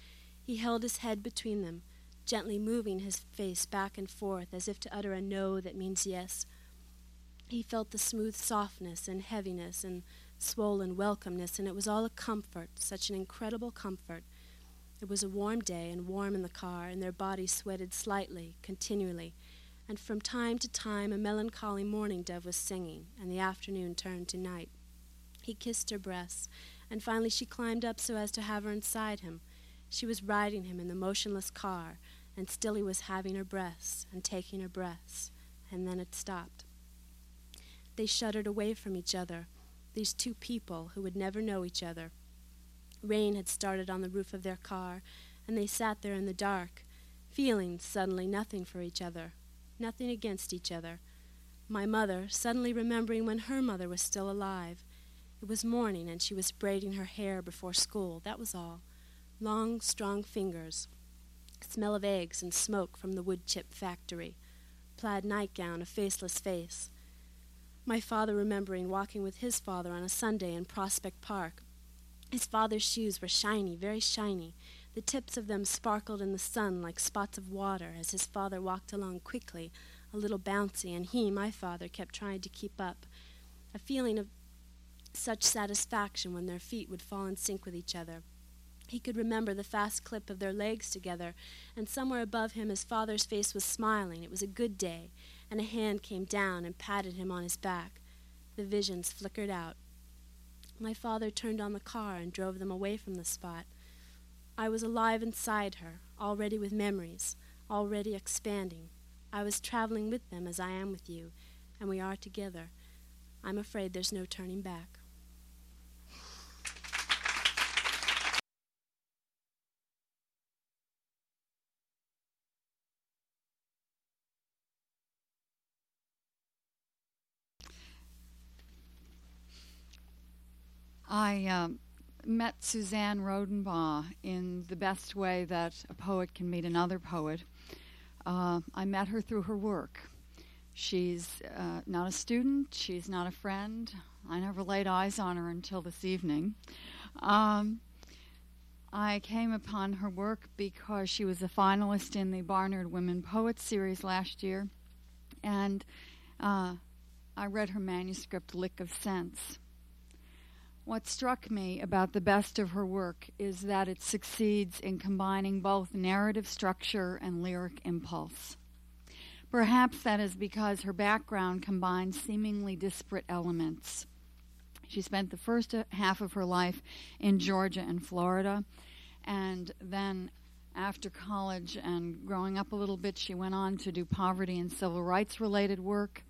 He held his head between them, gently moving his face back and forth as if to utter a no that means yes. He felt the smooth softness and heaviness and swollen welcomeness, and it was all a comfort, such an incredible comfort. It was a warm day and warm in the car, and their bodies sweated slightly, continually, and from time to time a melancholy mourning dove was singing, and the afternoon turned to night. He kissed her breasts, and finally she climbed up so as to have her inside him. She was riding him in the motionless car, and still he was having her breasts and taking her breaths, and then it stopped. They shuddered away from each other, these two people who would never know each other Rain had started on the roof of their car, and they sat there in the dark, feeling suddenly nothing for each other, nothing against each other. My mother, suddenly remembering when her mother was still alive. It was morning, and she was braiding her hair before school, that was all. Long, strong fingers. Smell of eggs and smoke from the wood chip factory. Plaid nightgown, a faceless face. My father remembering walking with his father on a Sunday in Prospect Park, His father's shoes were shiny, very shiny. The tips of them sparkled in the sun like spots of water as his father walked along quickly, a little bouncy, and he, my father, kept trying to keep up. A feeling of such satisfaction when their feet would fall in sync with each other. He could remember the fast clip of their legs together, and somewhere above him his father's face was smiling. It was a good day, and a hand came down and patted him on his back. The visions flickered out. My father turned on the car and drove them away from the spot. I was alive inside her, already with memories, already expanding. I was traveling with them as I am with you, and we are together. I'm afraid there's no turning back. I um, met Suzanne Rhodenbaugh in the best way that a poet can meet another poet. Uh, I met her through her work. She's uh, not a student, she's not a friend. I never laid eyes on her until this evening. Um, I came upon her work because she was a finalist in the Barnard Women Poets series last year, and uh, I read her manuscript, Lick of Sense. What struck me about the best of her work is that it succeeds in combining both narrative structure and lyric impulse. Perhaps that is because her background combines seemingly disparate elements. She spent the first uh, half of her life in Georgia and Florida, and then after college and growing up a little bit, she went on to do poverty and civil rights related work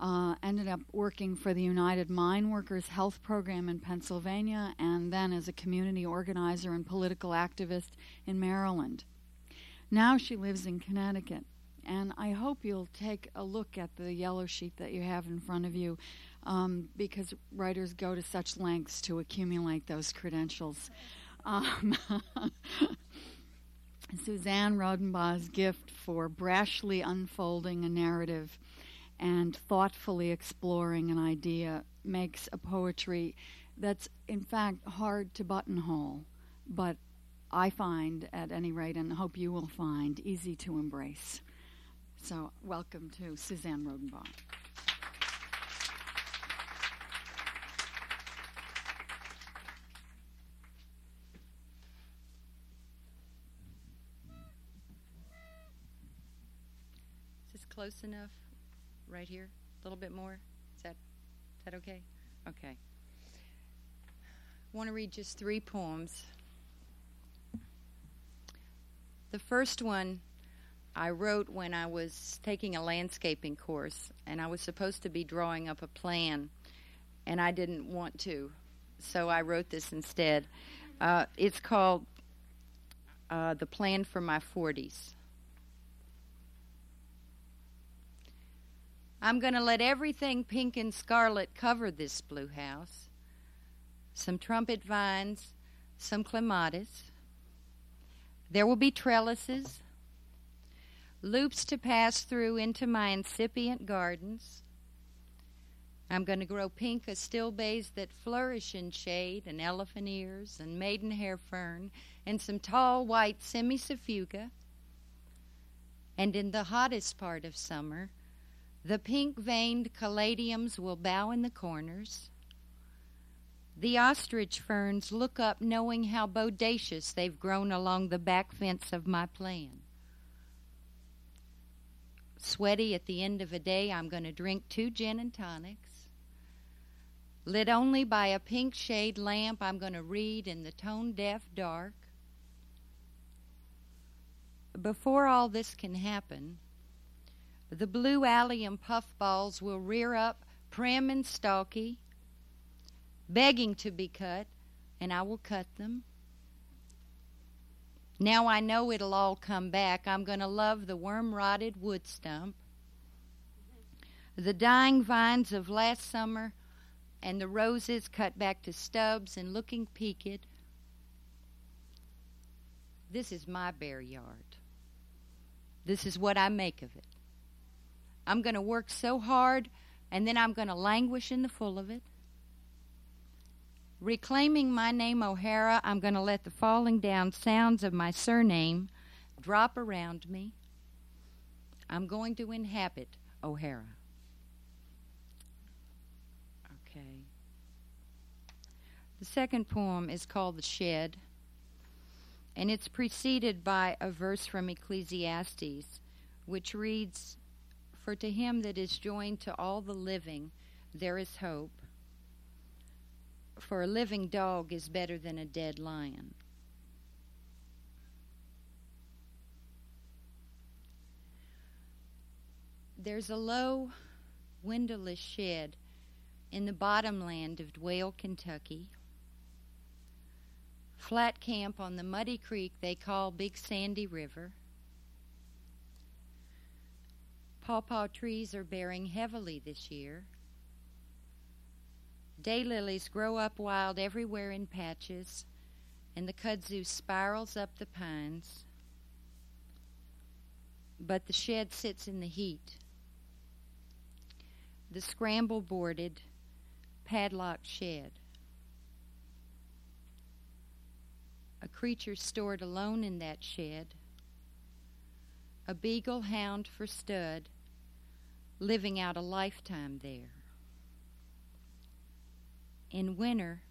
uh, ended up working for the United Mine Workers Health Program in Pennsylvania, and then as a community organizer and political activist in Maryland. Now she lives in Connecticut, and I hope you'll take a look at the yellow sheet that you have in front of you, um, because writers go to such lengths to accumulate those credentials. Um, (laughs) Suzanne Rhodenbaugh's gift for brashly unfolding a narrative and thoughtfully exploring an idea makes a poetry that's in fact hard to buttonhole, but I find, at any rate, and hope you will find, easy to embrace. So, welcome to Suzanne Rhodenbaugh. Is this close enough? Right here? A little bit more? Is that, is that okay? Okay. I want to read just three poems. The first one I wrote when I was taking a landscaping course, and I was supposed to be drawing up a plan, and I didn't want to, so I wrote this instead. Uh, it's called uh, The Plan for My 40s. I'm going to let everything pink and scarlet cover this blue house some trumpet vines, some clematis. There will be trellises, loops to pass through into my incipient gardens. I'm going to grow pink astilbes that flourish in shade, and elephant ears, and maidenhair fern, and some tall white cimicifuga. And in the hottest part of summer, the pink veined caladiums will bow in the corners. The ostrich ferns look up, knowing how bodacious they've grown along the back fence of my plan. Sweaty at the end of a day, I'm going to drink two gin and tonics. Lit only by a pink shade lamp, I'm going to read in the tone deaf dark. Before all this can happen, the blue allium puffballs will rear up prim and stalky, begging to be cut, and I will cut them. Now I know it'll all come back. I'm going to love the worm rotted wood stump, the dying vines of last summer, and the roses cut back to stubs and looking peaked. This is my bare yard. This is what I make of it. I'm going to work so hard and then I'm going to languish in the full of it. Reclaiming my name O'Hara, I'm going to let the falling down sounds of my surname drop around me. I'm going to inhabit O'Hara. Okay. The second poem is called The Shed, and it's preceded by a verse from Ecclesiastes, which reads For to him that is joined to all the living, there is hope for a living dog is better than a dead lion. There's a low, windowless shed in the bottomland of Dwale, Kentucky. Flat camp on the muddy creek they call Big Sandy River. Pawpaw trees are bearing heavily this year. Daylilies grow up wild everywhere in patches, and the kudzu spirals up the pines. But the shed sits in the heat. The scramble boarded, padlocked shed. A creature stored alone in that shed. A beagle hound for stud, living out a lifetime there in winter,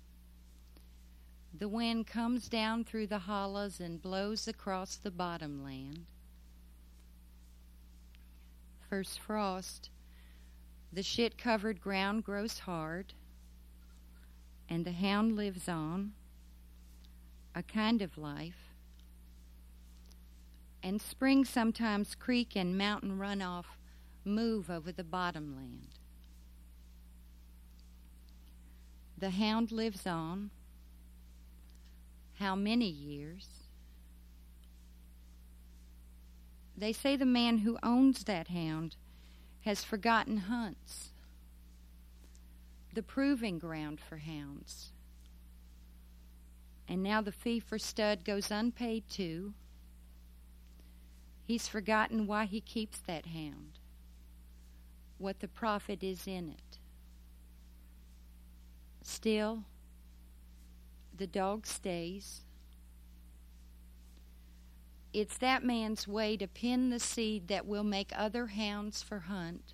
the wind comes down through the hollows and blows across the bottomland. First frost, the shit covered ground grows hard, and the hound lives on, a kind of life. And spring sometimes creek and mountain runoff move over the bottomland. The hound lives on. How many years? They say the man who owns that hound has forgotten hunts, the proving ground for hounds. And now the fee for stud goes unpaid too. He's forgotten why he keeps that hound, what the profit is in it. Still, the dog stays. It's that man's way to pin the seed that will make other hounds for hunt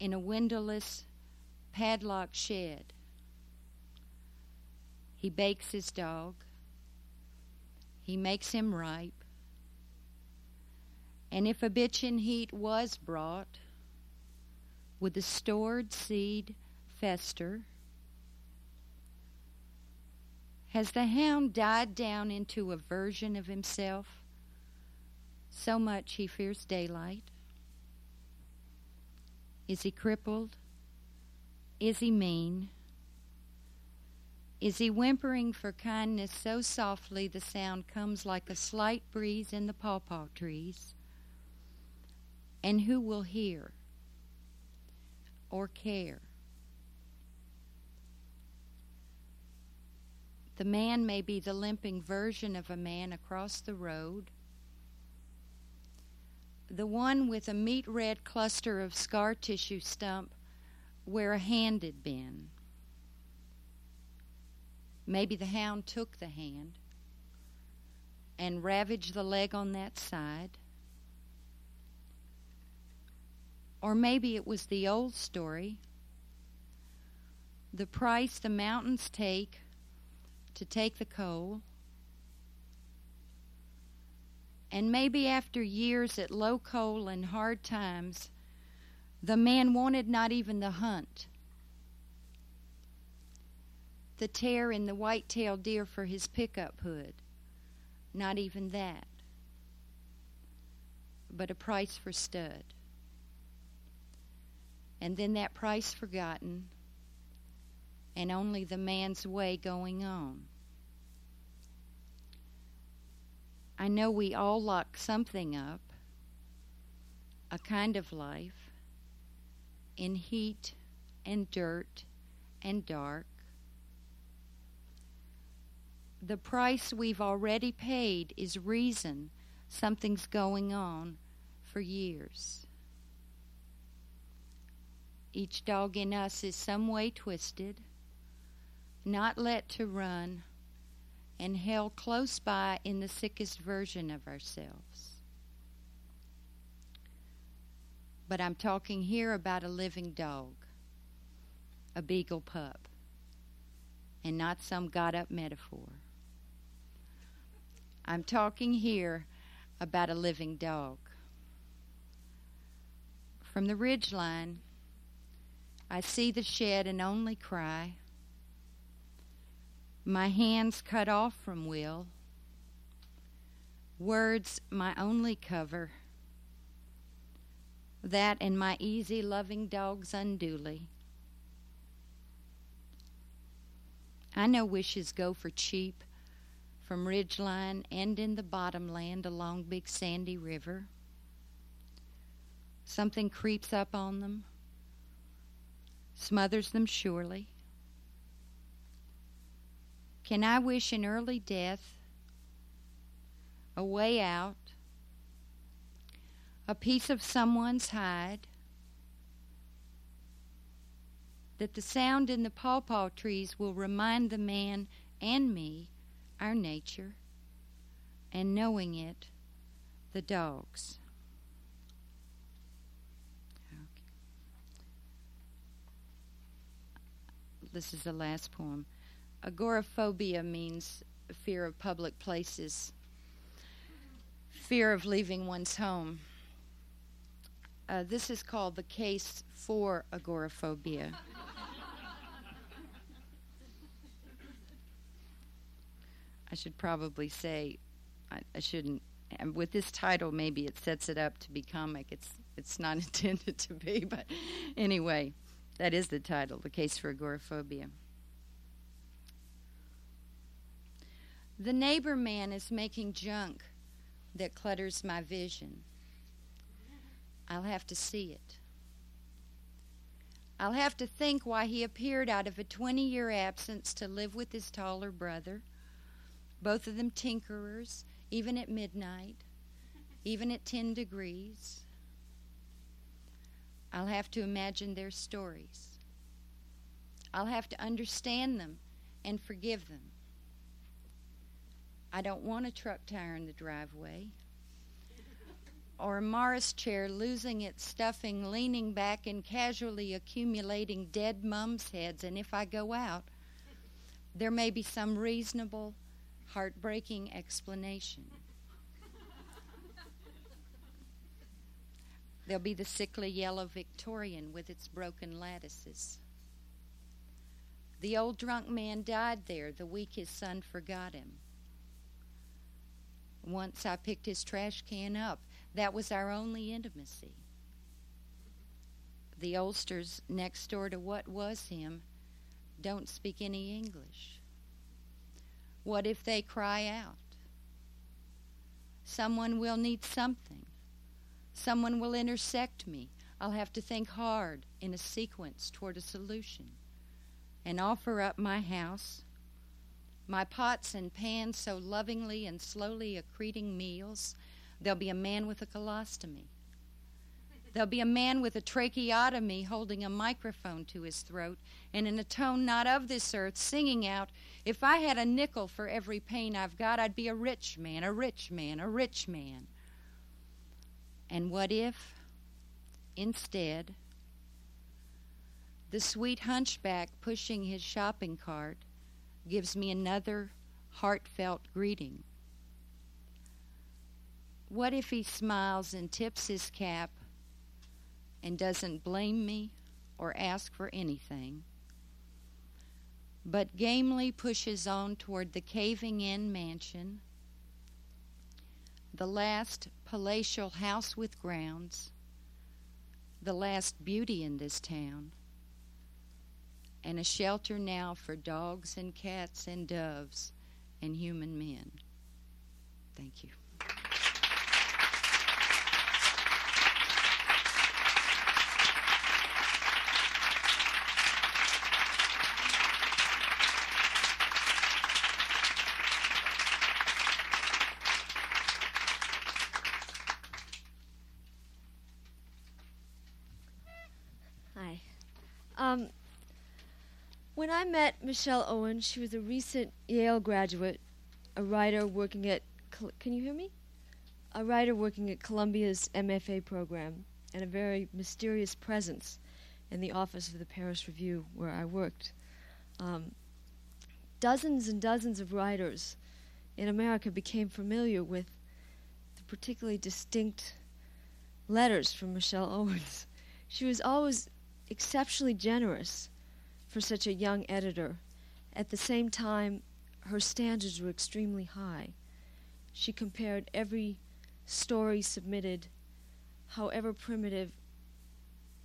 in a windowless, padlocked shed. He bakes his dog. He makes him ripe. And if a bitchin' heat was brought, would the stored seed fester? Has the hound died down into a version of himself? So much he fears daylight? Is he crippled? Is he mean? Is he whimpering for kindness so softly the sound comes like a slight breeze in the pawpaw trees? And who will hear or care? The man may be the limping version of a man across the road. The one with a meat red cluster of scar tissue stump where a hand had been. Maybe the hound took the hand and ravaged the leg on that side. Or maybe it was the old story the price the mountains take to take the coal. And maybe after years at low coal and hard times, the man wanted not even the hunt. The tear in the white tailed deer for his pickup hood. Not even that. But a price for stud. And then that price forgotten and only the man's way going on. I know we all lock something up, a kind of life, in heat and dirt and dark. The price we've already paid is reason something's going on for years. Each dog in us is some way twisted not let to run, and held close by in the sickest version of ourselves. But I'm talking here about a living dog, a beagle pup, and not some got up metaphor. I'm talking here about a living dog. From the ridge line, I see the shed and only cry. My hands cut off from will. Words my only cover. That and my easy loving dogs unduly. I know wishes go for cheap from ridgeline and in the bottomland along Big Sandy River. Something creeps up on them, smothers them surely. Can I wish an early death, a way out, a piece of someone's hide? That the sound in the pawpaw trees will remind the man and me our nature, and knowing it, the dogs. This is the last poem. Agoraphobia means fear of public places, fear of leaving one's home. Uh, this is called the case for agoraphobia. I should probably say, I, I shouldn't. And with this title, maybe it sets it up to be comic. It's it's not (laughs) intended to be, but anyway, that is the title, the case for agoraphobia. The neighbor man is making junk that clutters my vision. I'll have to see it. I'll have to think why he appeared out of a 20 year absence to live with his taller brother both of them tinkerers, even at midnight, even at 10 degrees. I'll have to imagine their stories. I'll have to understand them and forgive them. I don't want a truck tire in the driveway (laughs) or a Morris chair losing its stuffing, leaning back and casually accumulating dead mums' heads. And if I go out, there may be some reasonable heartbreaking explanation. There'll be the sickly yellow Victorian with its broken lattices. The old drunk man died there the week his son forgot him. Once I picked his trash can up. That was our only intimacy. The oldsters next door to what was him don't speak any English. What if they cry out? Someone will need something. Someone will intersect me. I'll have to think hard in a sequence toward a solution and offer up my house, my pots and pans so lovingly and slowly accreting meals. There'll be a man with a colostomy. There'll be a man with a tracheotomy holding a microphone to his throat and in a tone not of this earth singing out, If I had a nickel for every pain I've got, I'd be a rich man, a rich man, a rich man. And what if, instead, the sweet hunchback pushing his shopping cart gives me another heartfelt greeting? What if he smiles and tips his cap and doesn't blame me or ask for anything, but gamely pushes on toward the caving in mansion, the last palatial house with grounds, the last beauty in this town, and a shelter now for dogs and cats and doves and human men. Thank you. I met Michelle Owen, she was a recent Yale graduate, a writer working at. Can you hear me? A writer working at Columbia's MFA program, and a very mysterious presence in the office of the Paris Review where I worked. Um, dozens and dozens of writers in America became familiar with the particularly distinct letters from Michelle (laughs) Owens. She was always exceptionally generous for such a young editor. At the same time, her standards were extremely high. She compared every story submitted, however primitive,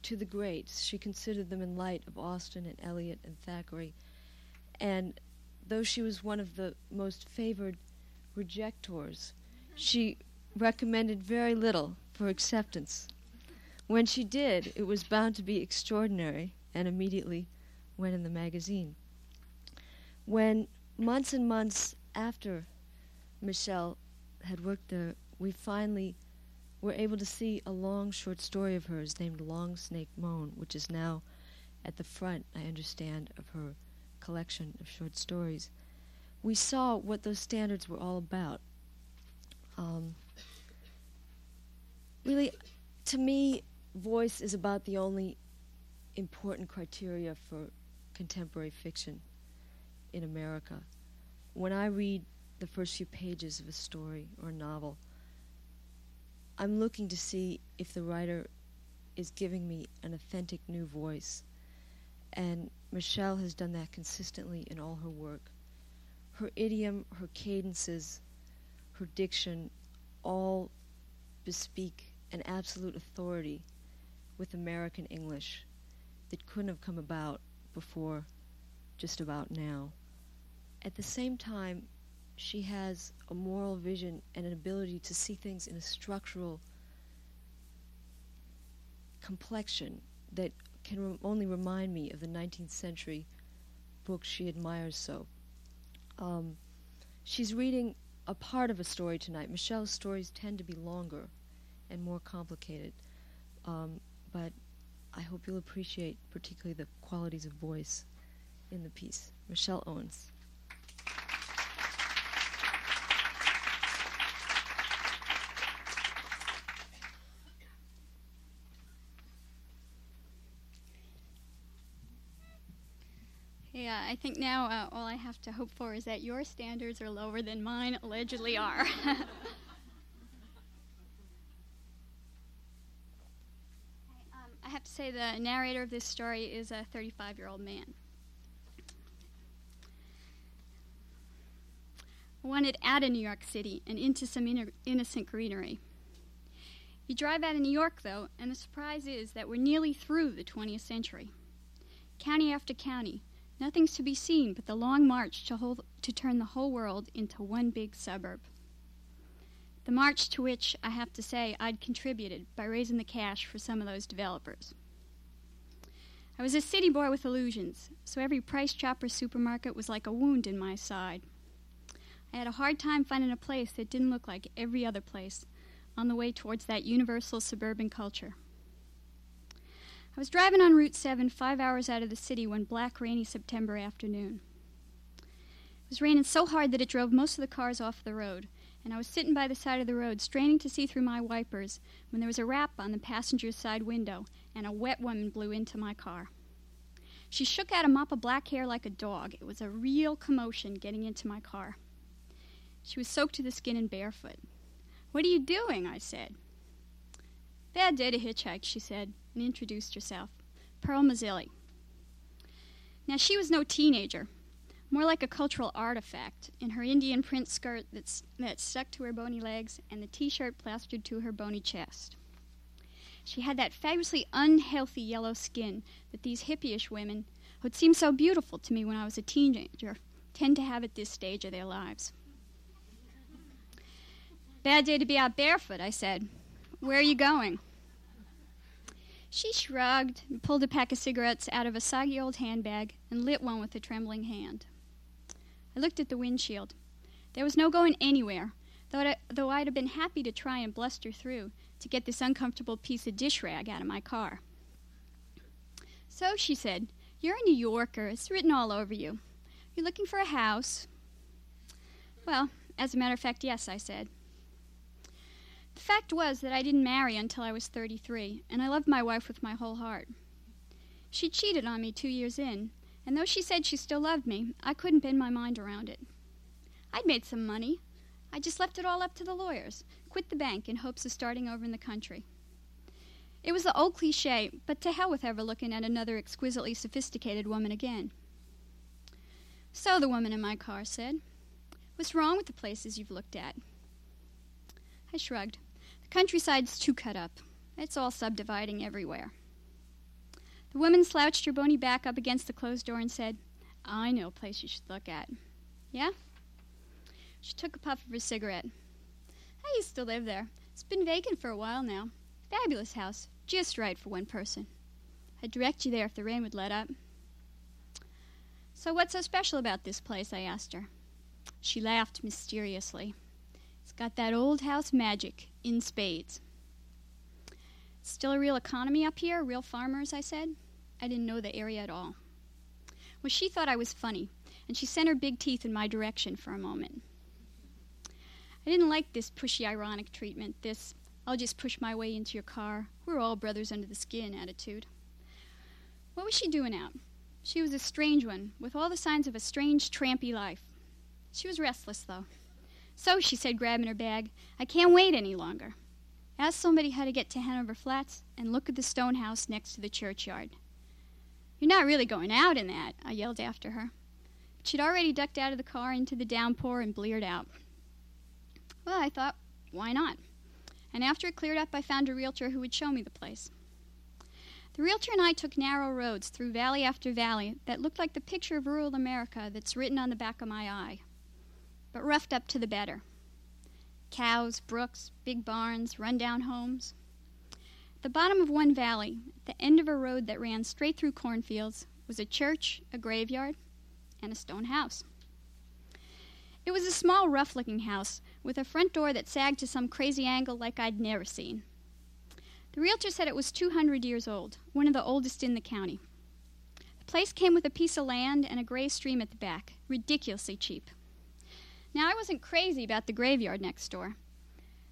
to the greats. She considered them in light of Austen and Eliot and Thackeray. And though she was one of the most favored rejectors, she recommended very little for acceptance. When she did, it was bound to be extraordinary and immediately went in the magazine. When months and months after Michelle had worked there, we finally were able to see a long short story of hers named Long Snake Moan, which is now at the front, I understand, of her collection of short stories. We saw what those standards were all about. Um, really, to me, voice is about the only important criteria for contemporary fiction in America. When I read the first few pages of a story or a novel, I'm looking to see if the writer is giving me an authentic new voice. And Michelle has done that consistently in all her work. Her idiom, her cadences, her diction all bespeak an absolute authority with American English that couldn't have come about before just about now. At the same time, she has a moral vision and an ability to see things in a structural complexion that can re- only remind me of the 19th century books she admires so. Um, she's reading a part of a story tonight. Michelle's stories tend to be longer and more complicated, um, but I hope you'll appreciate particularly the qualities of voice in the piece. Michelle Owens. Yeah, I think now uh, all I have to hope for is that your standards are lower than mine allegedly are. (laughs) um, I have to say the narrator of this story is a 35 year old man. I wanted out of New York City and into some inner, innocent greenery. You drive out of New York, though, and the surprise is that we're nearly through the 20th century. County after county, nothing's to be seen but the long march to, hold, to turn the whole world into one big suburb. The march to which, I have to say, I'd contributed by raising the cash for some of those developers. I was a city boy with illusions, so every price chopper supermarket was like a wound in my side. I had a hard time finding a place that didn't look like every other place on the way towards that universal suburban culture. I was driving on Route 7 five hours out of the city one black, rainy September afternoon. It was raining so hard that it drove most of the cars off the road, and I was sitting by the side of the road, straining to see through my wipers, when there was a rap on the passenger's side window, and a wet woman blew into my car. She shook out a mop of black hair like a dog. It was a real commotion getting into my car. She was soaked to the skin and barefoot. What are you doing? I said. Bad day to hitchhike, she said, and introduced herself. Pearl Mazzilli. Now, she was no teenager, more like a cultural artifact, in her Indian print skirt that's, that stuck to her bony legs and the t shirt plastered to her bony chest. She had that fabulously unhealthy yellow skin that these hippyish women, who had seemed so beautiful to me when I was a teenager, tend to have at this stage of their lives. Bad day to be out barefoot, I said. Where are you going? She shrugged and pulled a pack of cigarettes out of a soggy old handbag and lit one with a trembling hand. I looked at the windshield. There was no going anywhere, though though I'd have been happy to try and bluster through to get this uncomfortable piece of dish rag out of my car. So, she said, You're a New Yorker. It's written all over you. You're looking for a house. Well, as a matter of fact, yes, I said. The fact was that I didn't marry until I was 33, and I loved my wife with my whole heart. She cheated on me two years in, and though she said she still loved me, I couldn't bend my mind around it. I'd made some money. I just left it all up to the lawyers, quit the bank in hopes of starting over in the country. It was the old cliche, but to hell with ever looking at another exquisitely sophisticated woman again. So, the woman in my car said, What's wrong with the places you've looked at? I shrugged. The countryside's too cut up. It's all subdividing everywhere. The woman slouched her bony back up against the closed door and said, I know a place you should look at. Yeah? She took a puff of her cigarette. I used to live there. It's been vacant for a while now. Fabulous house, just right for one person. I'd direct you there if the rain would let up. So, what's so special about this place? I asked her. She laughed mysteriously. It's got that old house magic in spades. Still a real economy up here, real farmers, I said. I didn't know the area at all. Well, she thought I was funny, and she sent her big teeth in my direction for a moment. I didn't like this pushy, ironic treatment, this I'll just push my way into your car, we're all brothers under the skin attitude. What was she doing out? She was a strange one, with all the signs of a strange, trampy life. She was restless, though. So, she said, grabbing her bag, I can't wait any longer. Ask somebody how to get to Hanover Flats and look at the stone house next to the churchyard. You're not really going out in that, I yelled after her. But she'd already ducked out of the car into the downpour and bleared out. Well, I thought, why not? And after it cleared up, I found a realtor who would show me the place. The realtor and I took narrow roads through valley after valley that looked like the picture of rural America that's written on the back of my eye, but roughed up to the better. Cows, brooks, big barns, rundown homes. At the bottom of one valley, at the end of a road that ran straight through cornfields, was a church, a graveyard, and a stone house. It was a small, rough looking house with a front door that sagged to some crazy angle like I'd never seen. The realtor said it was 200 years old, one of the oldest in the county. The place came with a piece of land and a gray stream at the back, ridiculously cheap. Now, I wasn't crazy about the graveyard next door.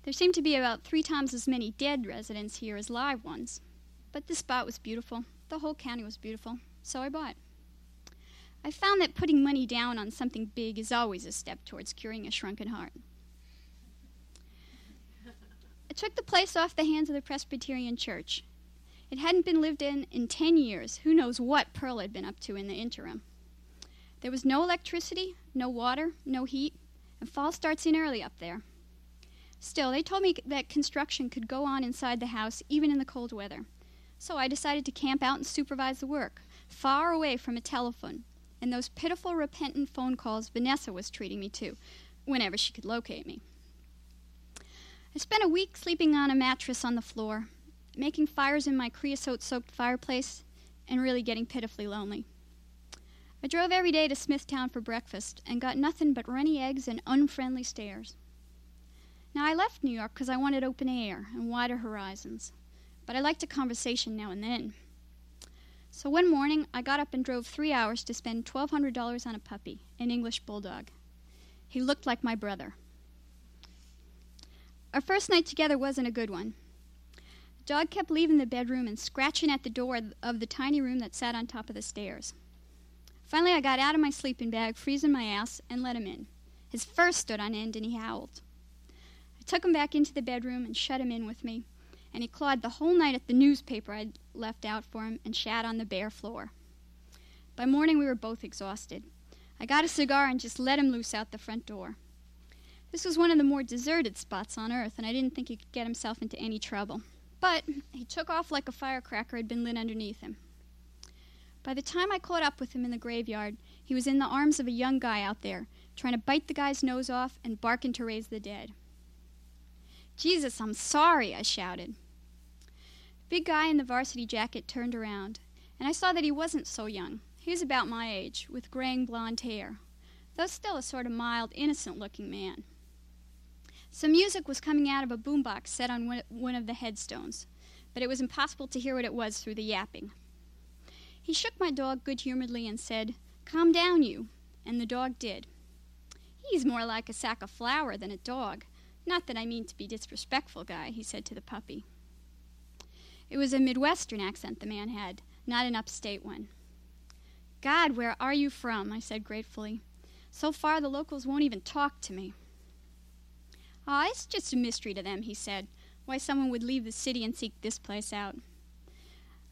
There seemed to be about three times as many dead residents here as live ones. But the spot was beautiful, the whole county was beautiful, so I bought. I found that putting money down on something big is always a step towards curing a shrunken heart. I took the place off the hands of the Presbyterian Church. It hadn't been lived in in ten years. Who knows what Pearl had been up to in the interim? There was no electricity, no water, no heat, and fall starts in early up there. Still, they told me that construction could go on inside the house even in the cold weather. So I decided to camp out and supervise the work, far away from a telephone and those pitiful, repentant phone calls Vanessa was treating me to, whenever she could locate me. I spent a week sleeping on a mattress on the floor, making fires in my creosote soaked fireplace, and really getting pitifully lonely. I drove every day to Smithtown for breakfast and got nothing but runny eggs and unfriendly stares. Now, I left New York because I wanted open air and wider horizons, but I liked a conversation now and then. So one morning, I got up and drove three hours to spend $1,200 on a puppy, an English bulldog. He looked like my brother. Our first night together wasn't a good one. The dog kept leaving the bedroom and scratching at the door of the tiny room that sat on top of the stairs. Finally, I got out of my sleeping bag, freezing my ass, and let him in. His fur stood on end and he howled. I took him back into the bedroom and shut him in with me and he clawed the whole night at the newspaper I'd left out for him and shat on the bare floor. By morning, we were both exhausted. I got a cigar and just let him loose out the front door. This was one of the more deserted spots on earth, and I didn't think he could get himself into any trouble. But he took off like a firecracker had been lit underneath him. By the time I caught up with him in the graveyard, he was in the arms of a young guy out there, trying to bite the guy's nose off and barking to raise the dead. Jesus, I'm sorry, I shouted. The big guy in the varsity jacket turned around, and I saw that he wasn't so young. He was about my age, with graying blond hair, though still a sort of mild, innocent looking man. Some music was coming out of a boombox set on one of the headstones, but it was impossible to hear what it was through the yapping. He shook my dog good humoredly and said, Calm down, you. And the dog did. He's more like a sack of flour than a dog. Not that I mean to be disrespectful, Guy, he said to the puppy. It was a Midwestern accent the man had, not an upstate one. God, where are you from? I said gratefully. So far, the locals won't even talk to me. Ah, it's just a mystery to them, he said, why someone would leave the city and seek this place out.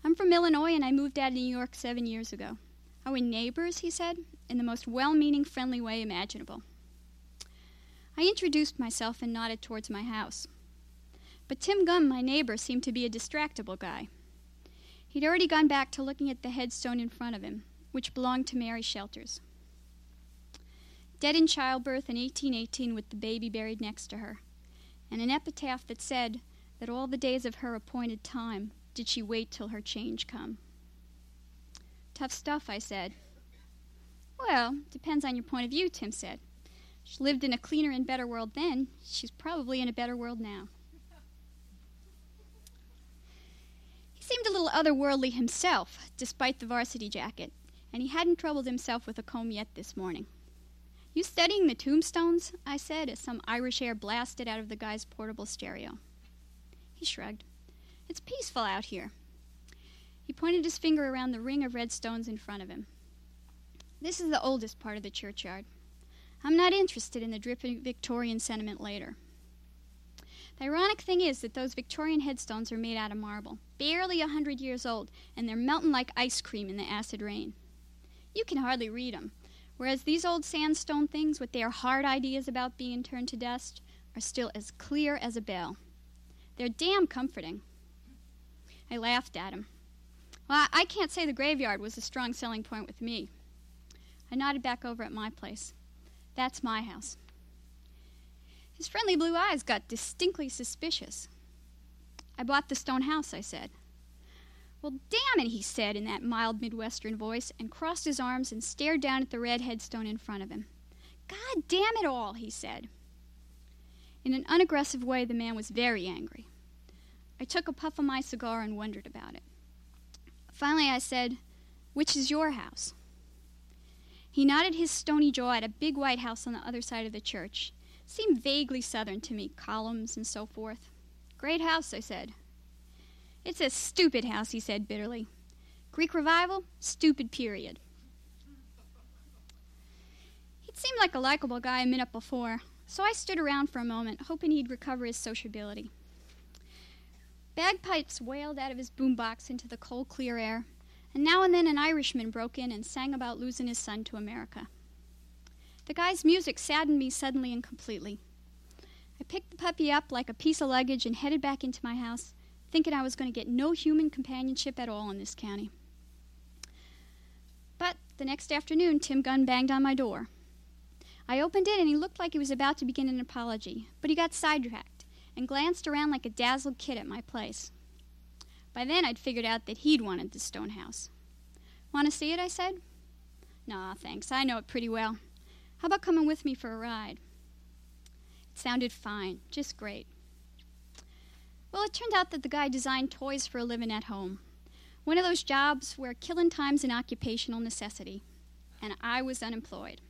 I'm from Illinois and I moved out of New York seven years ago. Are we neighbors? he said, in the most well meaning, friendly way imaginable. I introduced myself and nodded towards my house. But Tim Gunn, my neighbor, seemed to be a distractible guy. He'd already gone back to looking at the headstone in front of him, which belonged to Mary Shelters. Dead in childbirth in 1818 with the baby buried next to her, and an epitaph that said that all the days of her appointed time did she wait till her change come. Tough stuff, I said. Well, depends on your point of view, Tim said. She lived in a cleaner and better world then. She's probably in a better world now. He seemed a little otherworldly himself, despite the varsity jacket, and he hadn't troubled himself with a comb yet this morning. You studying the tombstones? I said as some Irish air blasted out of the guy's portable stereo. He shrugged. It's peaceful out here. He pointed his finger around the ring of red stones in front of him. This is the oldest part of the churchyard. I'm not interested in the dripping Victorian sentiment later. The ironic thing is that those Victorian headstones are made out of marble, barely a hundred years old, and they're melting like ice cream in the acid rain. You can hardly read 'em, whereas these old sandstone things, with their hard ideas about being turned to dust, are still as clear as a bell. They're damn comforting. I laughed at him. Well, I can't say the graveyard was a strong selling point with me. I nodded back over at my place. That's my house. His friendly blue eyes got distinctly suspicious. I bought the stone house, I said. Well, damn it, he said in that mild Midwestern voice, and crossed his arms and stared down at the red headstone in front of him. God damn it all, he said. In an unaggressive way, the man was very angry. I took a puff of my cigar and wondered about it. Finally, I said, Which is your house? He nodded his stony jaw at a big white house on the other side of the church. Seemed vaguely southern to me, columns and so forth. Great house, I said. It's a stupid house, he said bitterly. Greek revival, stupid period. He'd seemed like a likable guy a minute before, so I stood around for a moment, hoping he'd recover his sociability. Bagpipes wailed out of his boombox into the cold, clear air, and now and then an Irishman broke in and sang about losing his son to America. The guy's music saddened me suddenly and completely. I picked the puppy up like a piece of luggage and headed back into my house, thinking I was going to get no human companionship at all in this county. But the next afternoon, Tim Gunn banged on my door. I opened it, and he looked like he was about to begin an apology, but he got sidetracked and glanced around like a dazzled kid at my place. By then, I'd figured out that he'd wanted the stone house. Want to see it? I said. Nah, thanks. I know it pretty well. How about coming with me for a ride? It sounded fine, just great. Well, it turned out that the guy designed toys for a living at home. One of those jobs where killing time's an occupational necessity. And I was unemployed.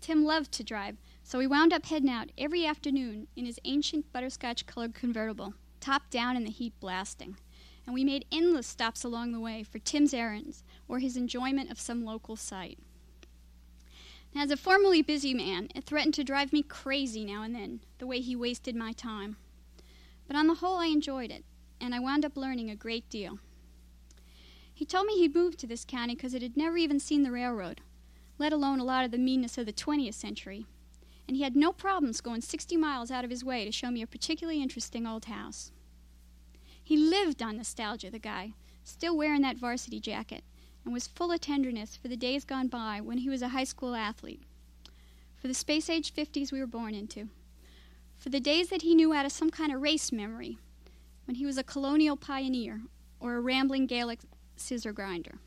Tim loved to drive, so we wound up heading out every afternoon in his ancient butterscotch colored convertible, top down in the heat blasting and we made endless stops along the way for Tim's errands or his enjoyment of some local sight. As a formerly busy man, it threatened to drive me crazy now and then, the way he wasted my time. But on the whole, I enjoyed it, and I wound up learning a great deal. He told me he'd moved to this county because it had never even seen the railroad, let alone a lot of the meanness of the 20th century, and he had no problems going 60 miles out of his way to show me a particularly interesting old house. He lived on nostalgia, the guy, still wearing that varsity jacket, and was full of tenderness for the days gone by when he was a high school athlete, for the space age 50s we were born into, for the days that he knew out of some kind of race memory when he was a colonial pioneer or a rambling Gaelic scissor grinder.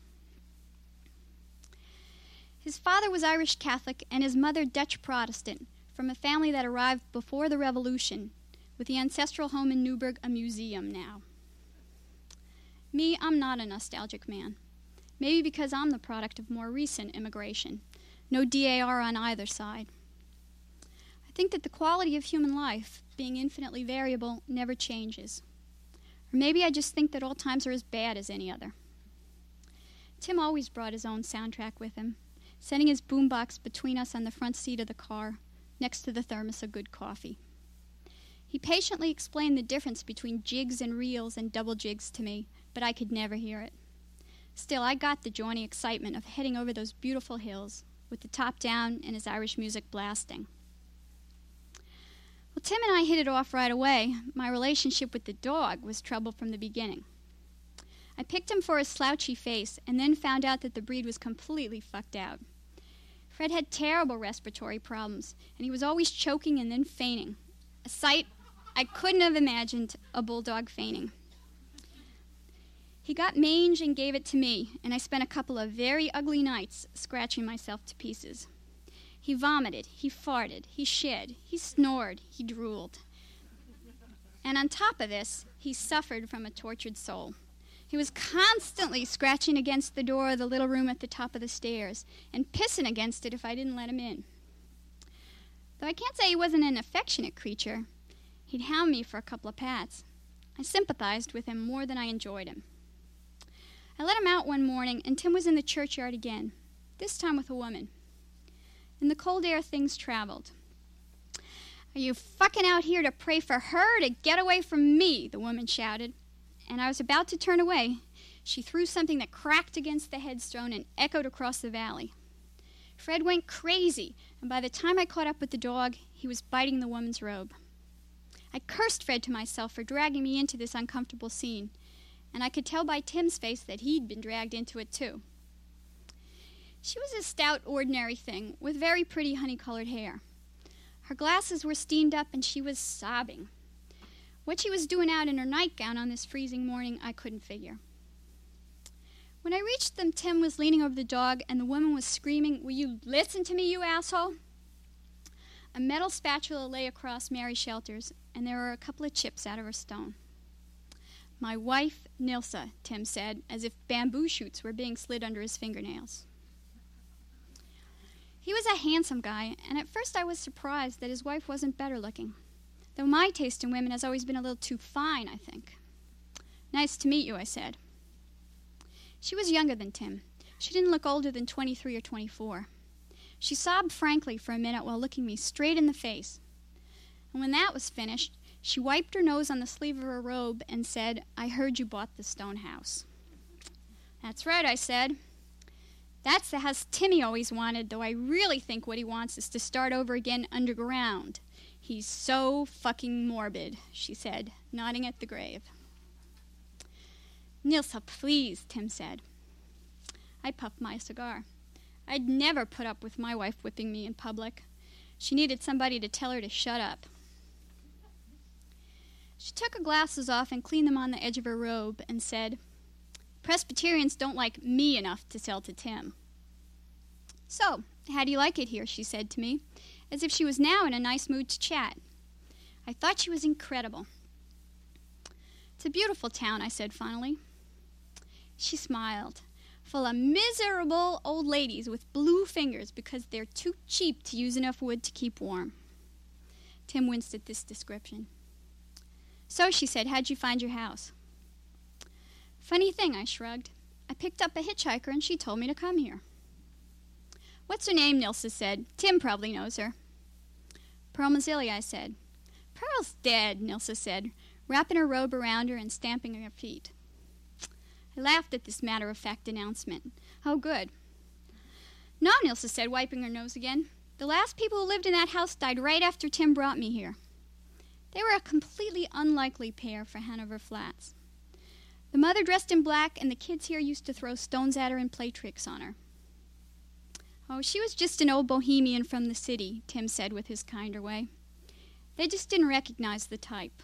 His father was Irish Catholic and his mother Dutch Protestant from a family that arrived before the Revolution, with the ancestral home in Newburgh a museum now. Me, I'm not a nostalgic man. Maybe because I'm the product of more recent immigration. No DAR on either side. Think that the quality of human life, being infinitely variable, never changes. Or maybe I just think that all times are as bad as any other. Tim always brought his own soundtrack with him, setting his boombox between us on the front seat of the car, next to the thermos of good coffee. He patiently explained the difference between jigs and reels and double jigs to me, but I could never hear it. Still, I got the jaunty excitement of heading over those beautiful hills, with the top down and his Irish music blasting. Well, Tim and I hit it off right away. My relationship with the dog was trouble from the beginning. I picked him for his slouchy face and then found out that the breed was completely fucked out. Fred had terrible respiratory problems, and he was always choking and then fainting. A sight I couldn't have imagined a bulldog fainting. He got mange and gave it to me, and I spent a couple of very ugly nights scratching myself to pieces. He vomited, he farted, he shed, he snored, he drooled. And on top of this, he suffered from a tortured soul. He was constantly scratching against the door of the little room at the top of the stairs and pissing against it if I didn't let him in. Though I can't say he wasn't an affectionate creature, he'd hound me for a couple of pats. I sympathized with him more than I enjoyed him. I let him out one morning, and Tim was in the churchyard again, this time with a woman. In the cold air, things traveled. Are you fucking out here to pray for her to get away from me? the woman shouted. And I was about to turn away. She threw something that cracked against the headstone and echoed across the valley. Fred went crazy, and by the time I caught up with the dog, he was biting the woman's robe. I cursed Fred to myself for dragging me into this uncomfortable scene and I could tell by Tim's face that he'd been dragged into it too. She was a stout, ordinary thing with very pretty honey colored hair. Her glasses were steamed up and she was sobbing. What she was doing out in her nightgown on this freezing morning, I couldn't figure. When I reached them, Tim was leaning over the dog and the woman was screaming, Will you listen to me, you asshole? A metal spatula lay across Mary Shelter's, and there were a couple of chips out of her stone. My wife, Nilsa, Tim said, as if bamboo shoots were being slid under his fingernails. He was a handsome guy, and at first I was surprised that his wife wasn't better looking, though my taste in women has always been a little too fine, I think. Nice to meet you, I said. She was younger than Tim. She didn't look older than 23 or 24. She sobbed frankly for a minute while looking me straight in the face. And when that was finished, she wiped her nose on the sleeve of her robe and said, I heard you bought the stone house. That's right, I said. That's the house Timmy always wanted, though I really think what he wants is to start over again underground. He's so fucking morbid, she said, nodding at the grave. Nilsa, please, Tim said. I puffed my cigar. I'd never put up with my wife whipping me in public. She needed somebody to tell her to shut up. She took her glasses off and cleaned them on the edge of her robe and said, Presbyterians don't like me enough to sell to Tim. So, how do you like it here? she said to me, as if she was now in a nice mood to chat. I thought she was incredible. It's a beautiful town, I said finally. She smiled, full of miserable old ladies with blue fingers because they're too cheap to use enough wood to keep warm. Tim winced at this description. So, she said, how'd you find your house? Funny thing, I shrugged. I picked up a hitchhiker and she told me to come here. What's her name? Nilsa said. Tim probably knows her. Pearl Mazzilli, I said. Pearl's dead, Nilsa said, wrapping her robe around her and stamping her feet. I laughed at this matter of fact announcement. Oh, good. No, Nilsa said, wiping her nose again. The last people who lived in that house died right after Tim brought me here. They were a completely unlikely pair for Hanover Flats. The mother dressed in black, and the kids here used to throw stones at her and play tricks on her. Oh, she was just an old bohemian from the city, Tim said with his kinder way. They just didn't recognize the type.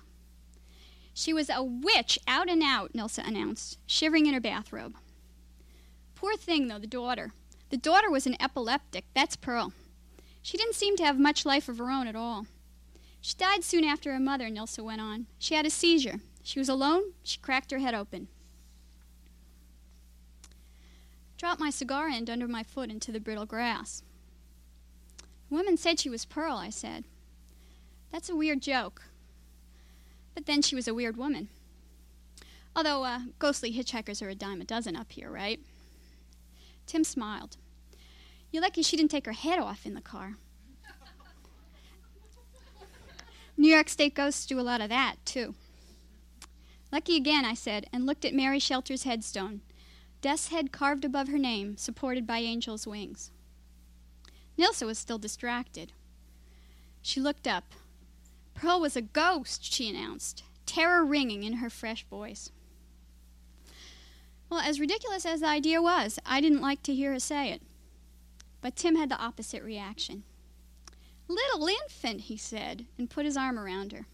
She was a witch out and out, Nilsa announced, shivering in her bathrobe. Poor thing, though, the daughter. The daughter was an epileptic. That's Pearl. She didn't seem to have much life of her own at all. She died soon after her mother, Nilsa went on. She had a seizure. She was alone. She cracked her head open. dropped my cigar end under my foot into the brittle grass. The woman said she was Pearl, I said. That's a weird joke. But then she was a weird woman. Although uh, ghostly hitchhikers are a dime a dozen up here, right? Tim smiled. You're lucky she didn't take her head off in the car. New York State ghosts do a lot of that, too. Lucky again, I said, and looked at Mary Shelter's headstone. Death's head carved above her name, supported by angels' wings. Nilsa was still distracted. She looked up. Pearl was a ghost, she announced, terror ringing in her fresh voice. Well, as ridiculous as the idea was, I didn't like to hear her say it. But Tim had the opposite reaction. Little infant, he said, and put his arm around her.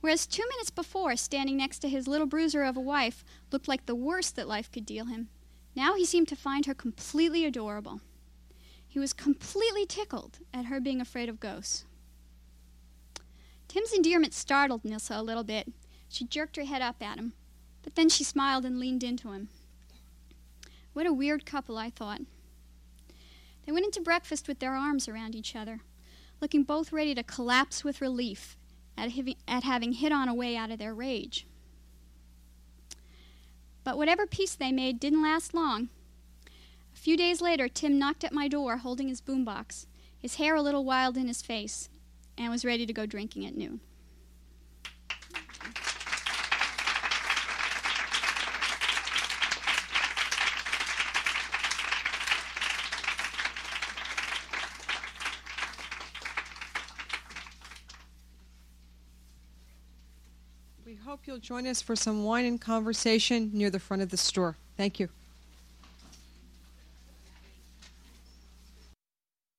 Whereas two minutes before, standing next to his little bruiser of a wife looked like the worst that life could deal him, now he seemed to find her completely adorable. He was completely tickled at her being afraid of ghosts. Tim's endearment startled Nilsa a little bit. She jerked her head up at him, but then she smiled and leaned into him. What a weird couple, I thought. They went into breakfast with their arms around each other, looking both ready to collapse with relief at, having, at having hit on a way out of their rage. But whatever peace they made didn't last long. A few days later, Tim knocked at my door holding his boombox, his hair a little wild in his face, and was ready to go drinking at noon. We hope you'll join us for some wine and conversation near the front of the store. Thank you.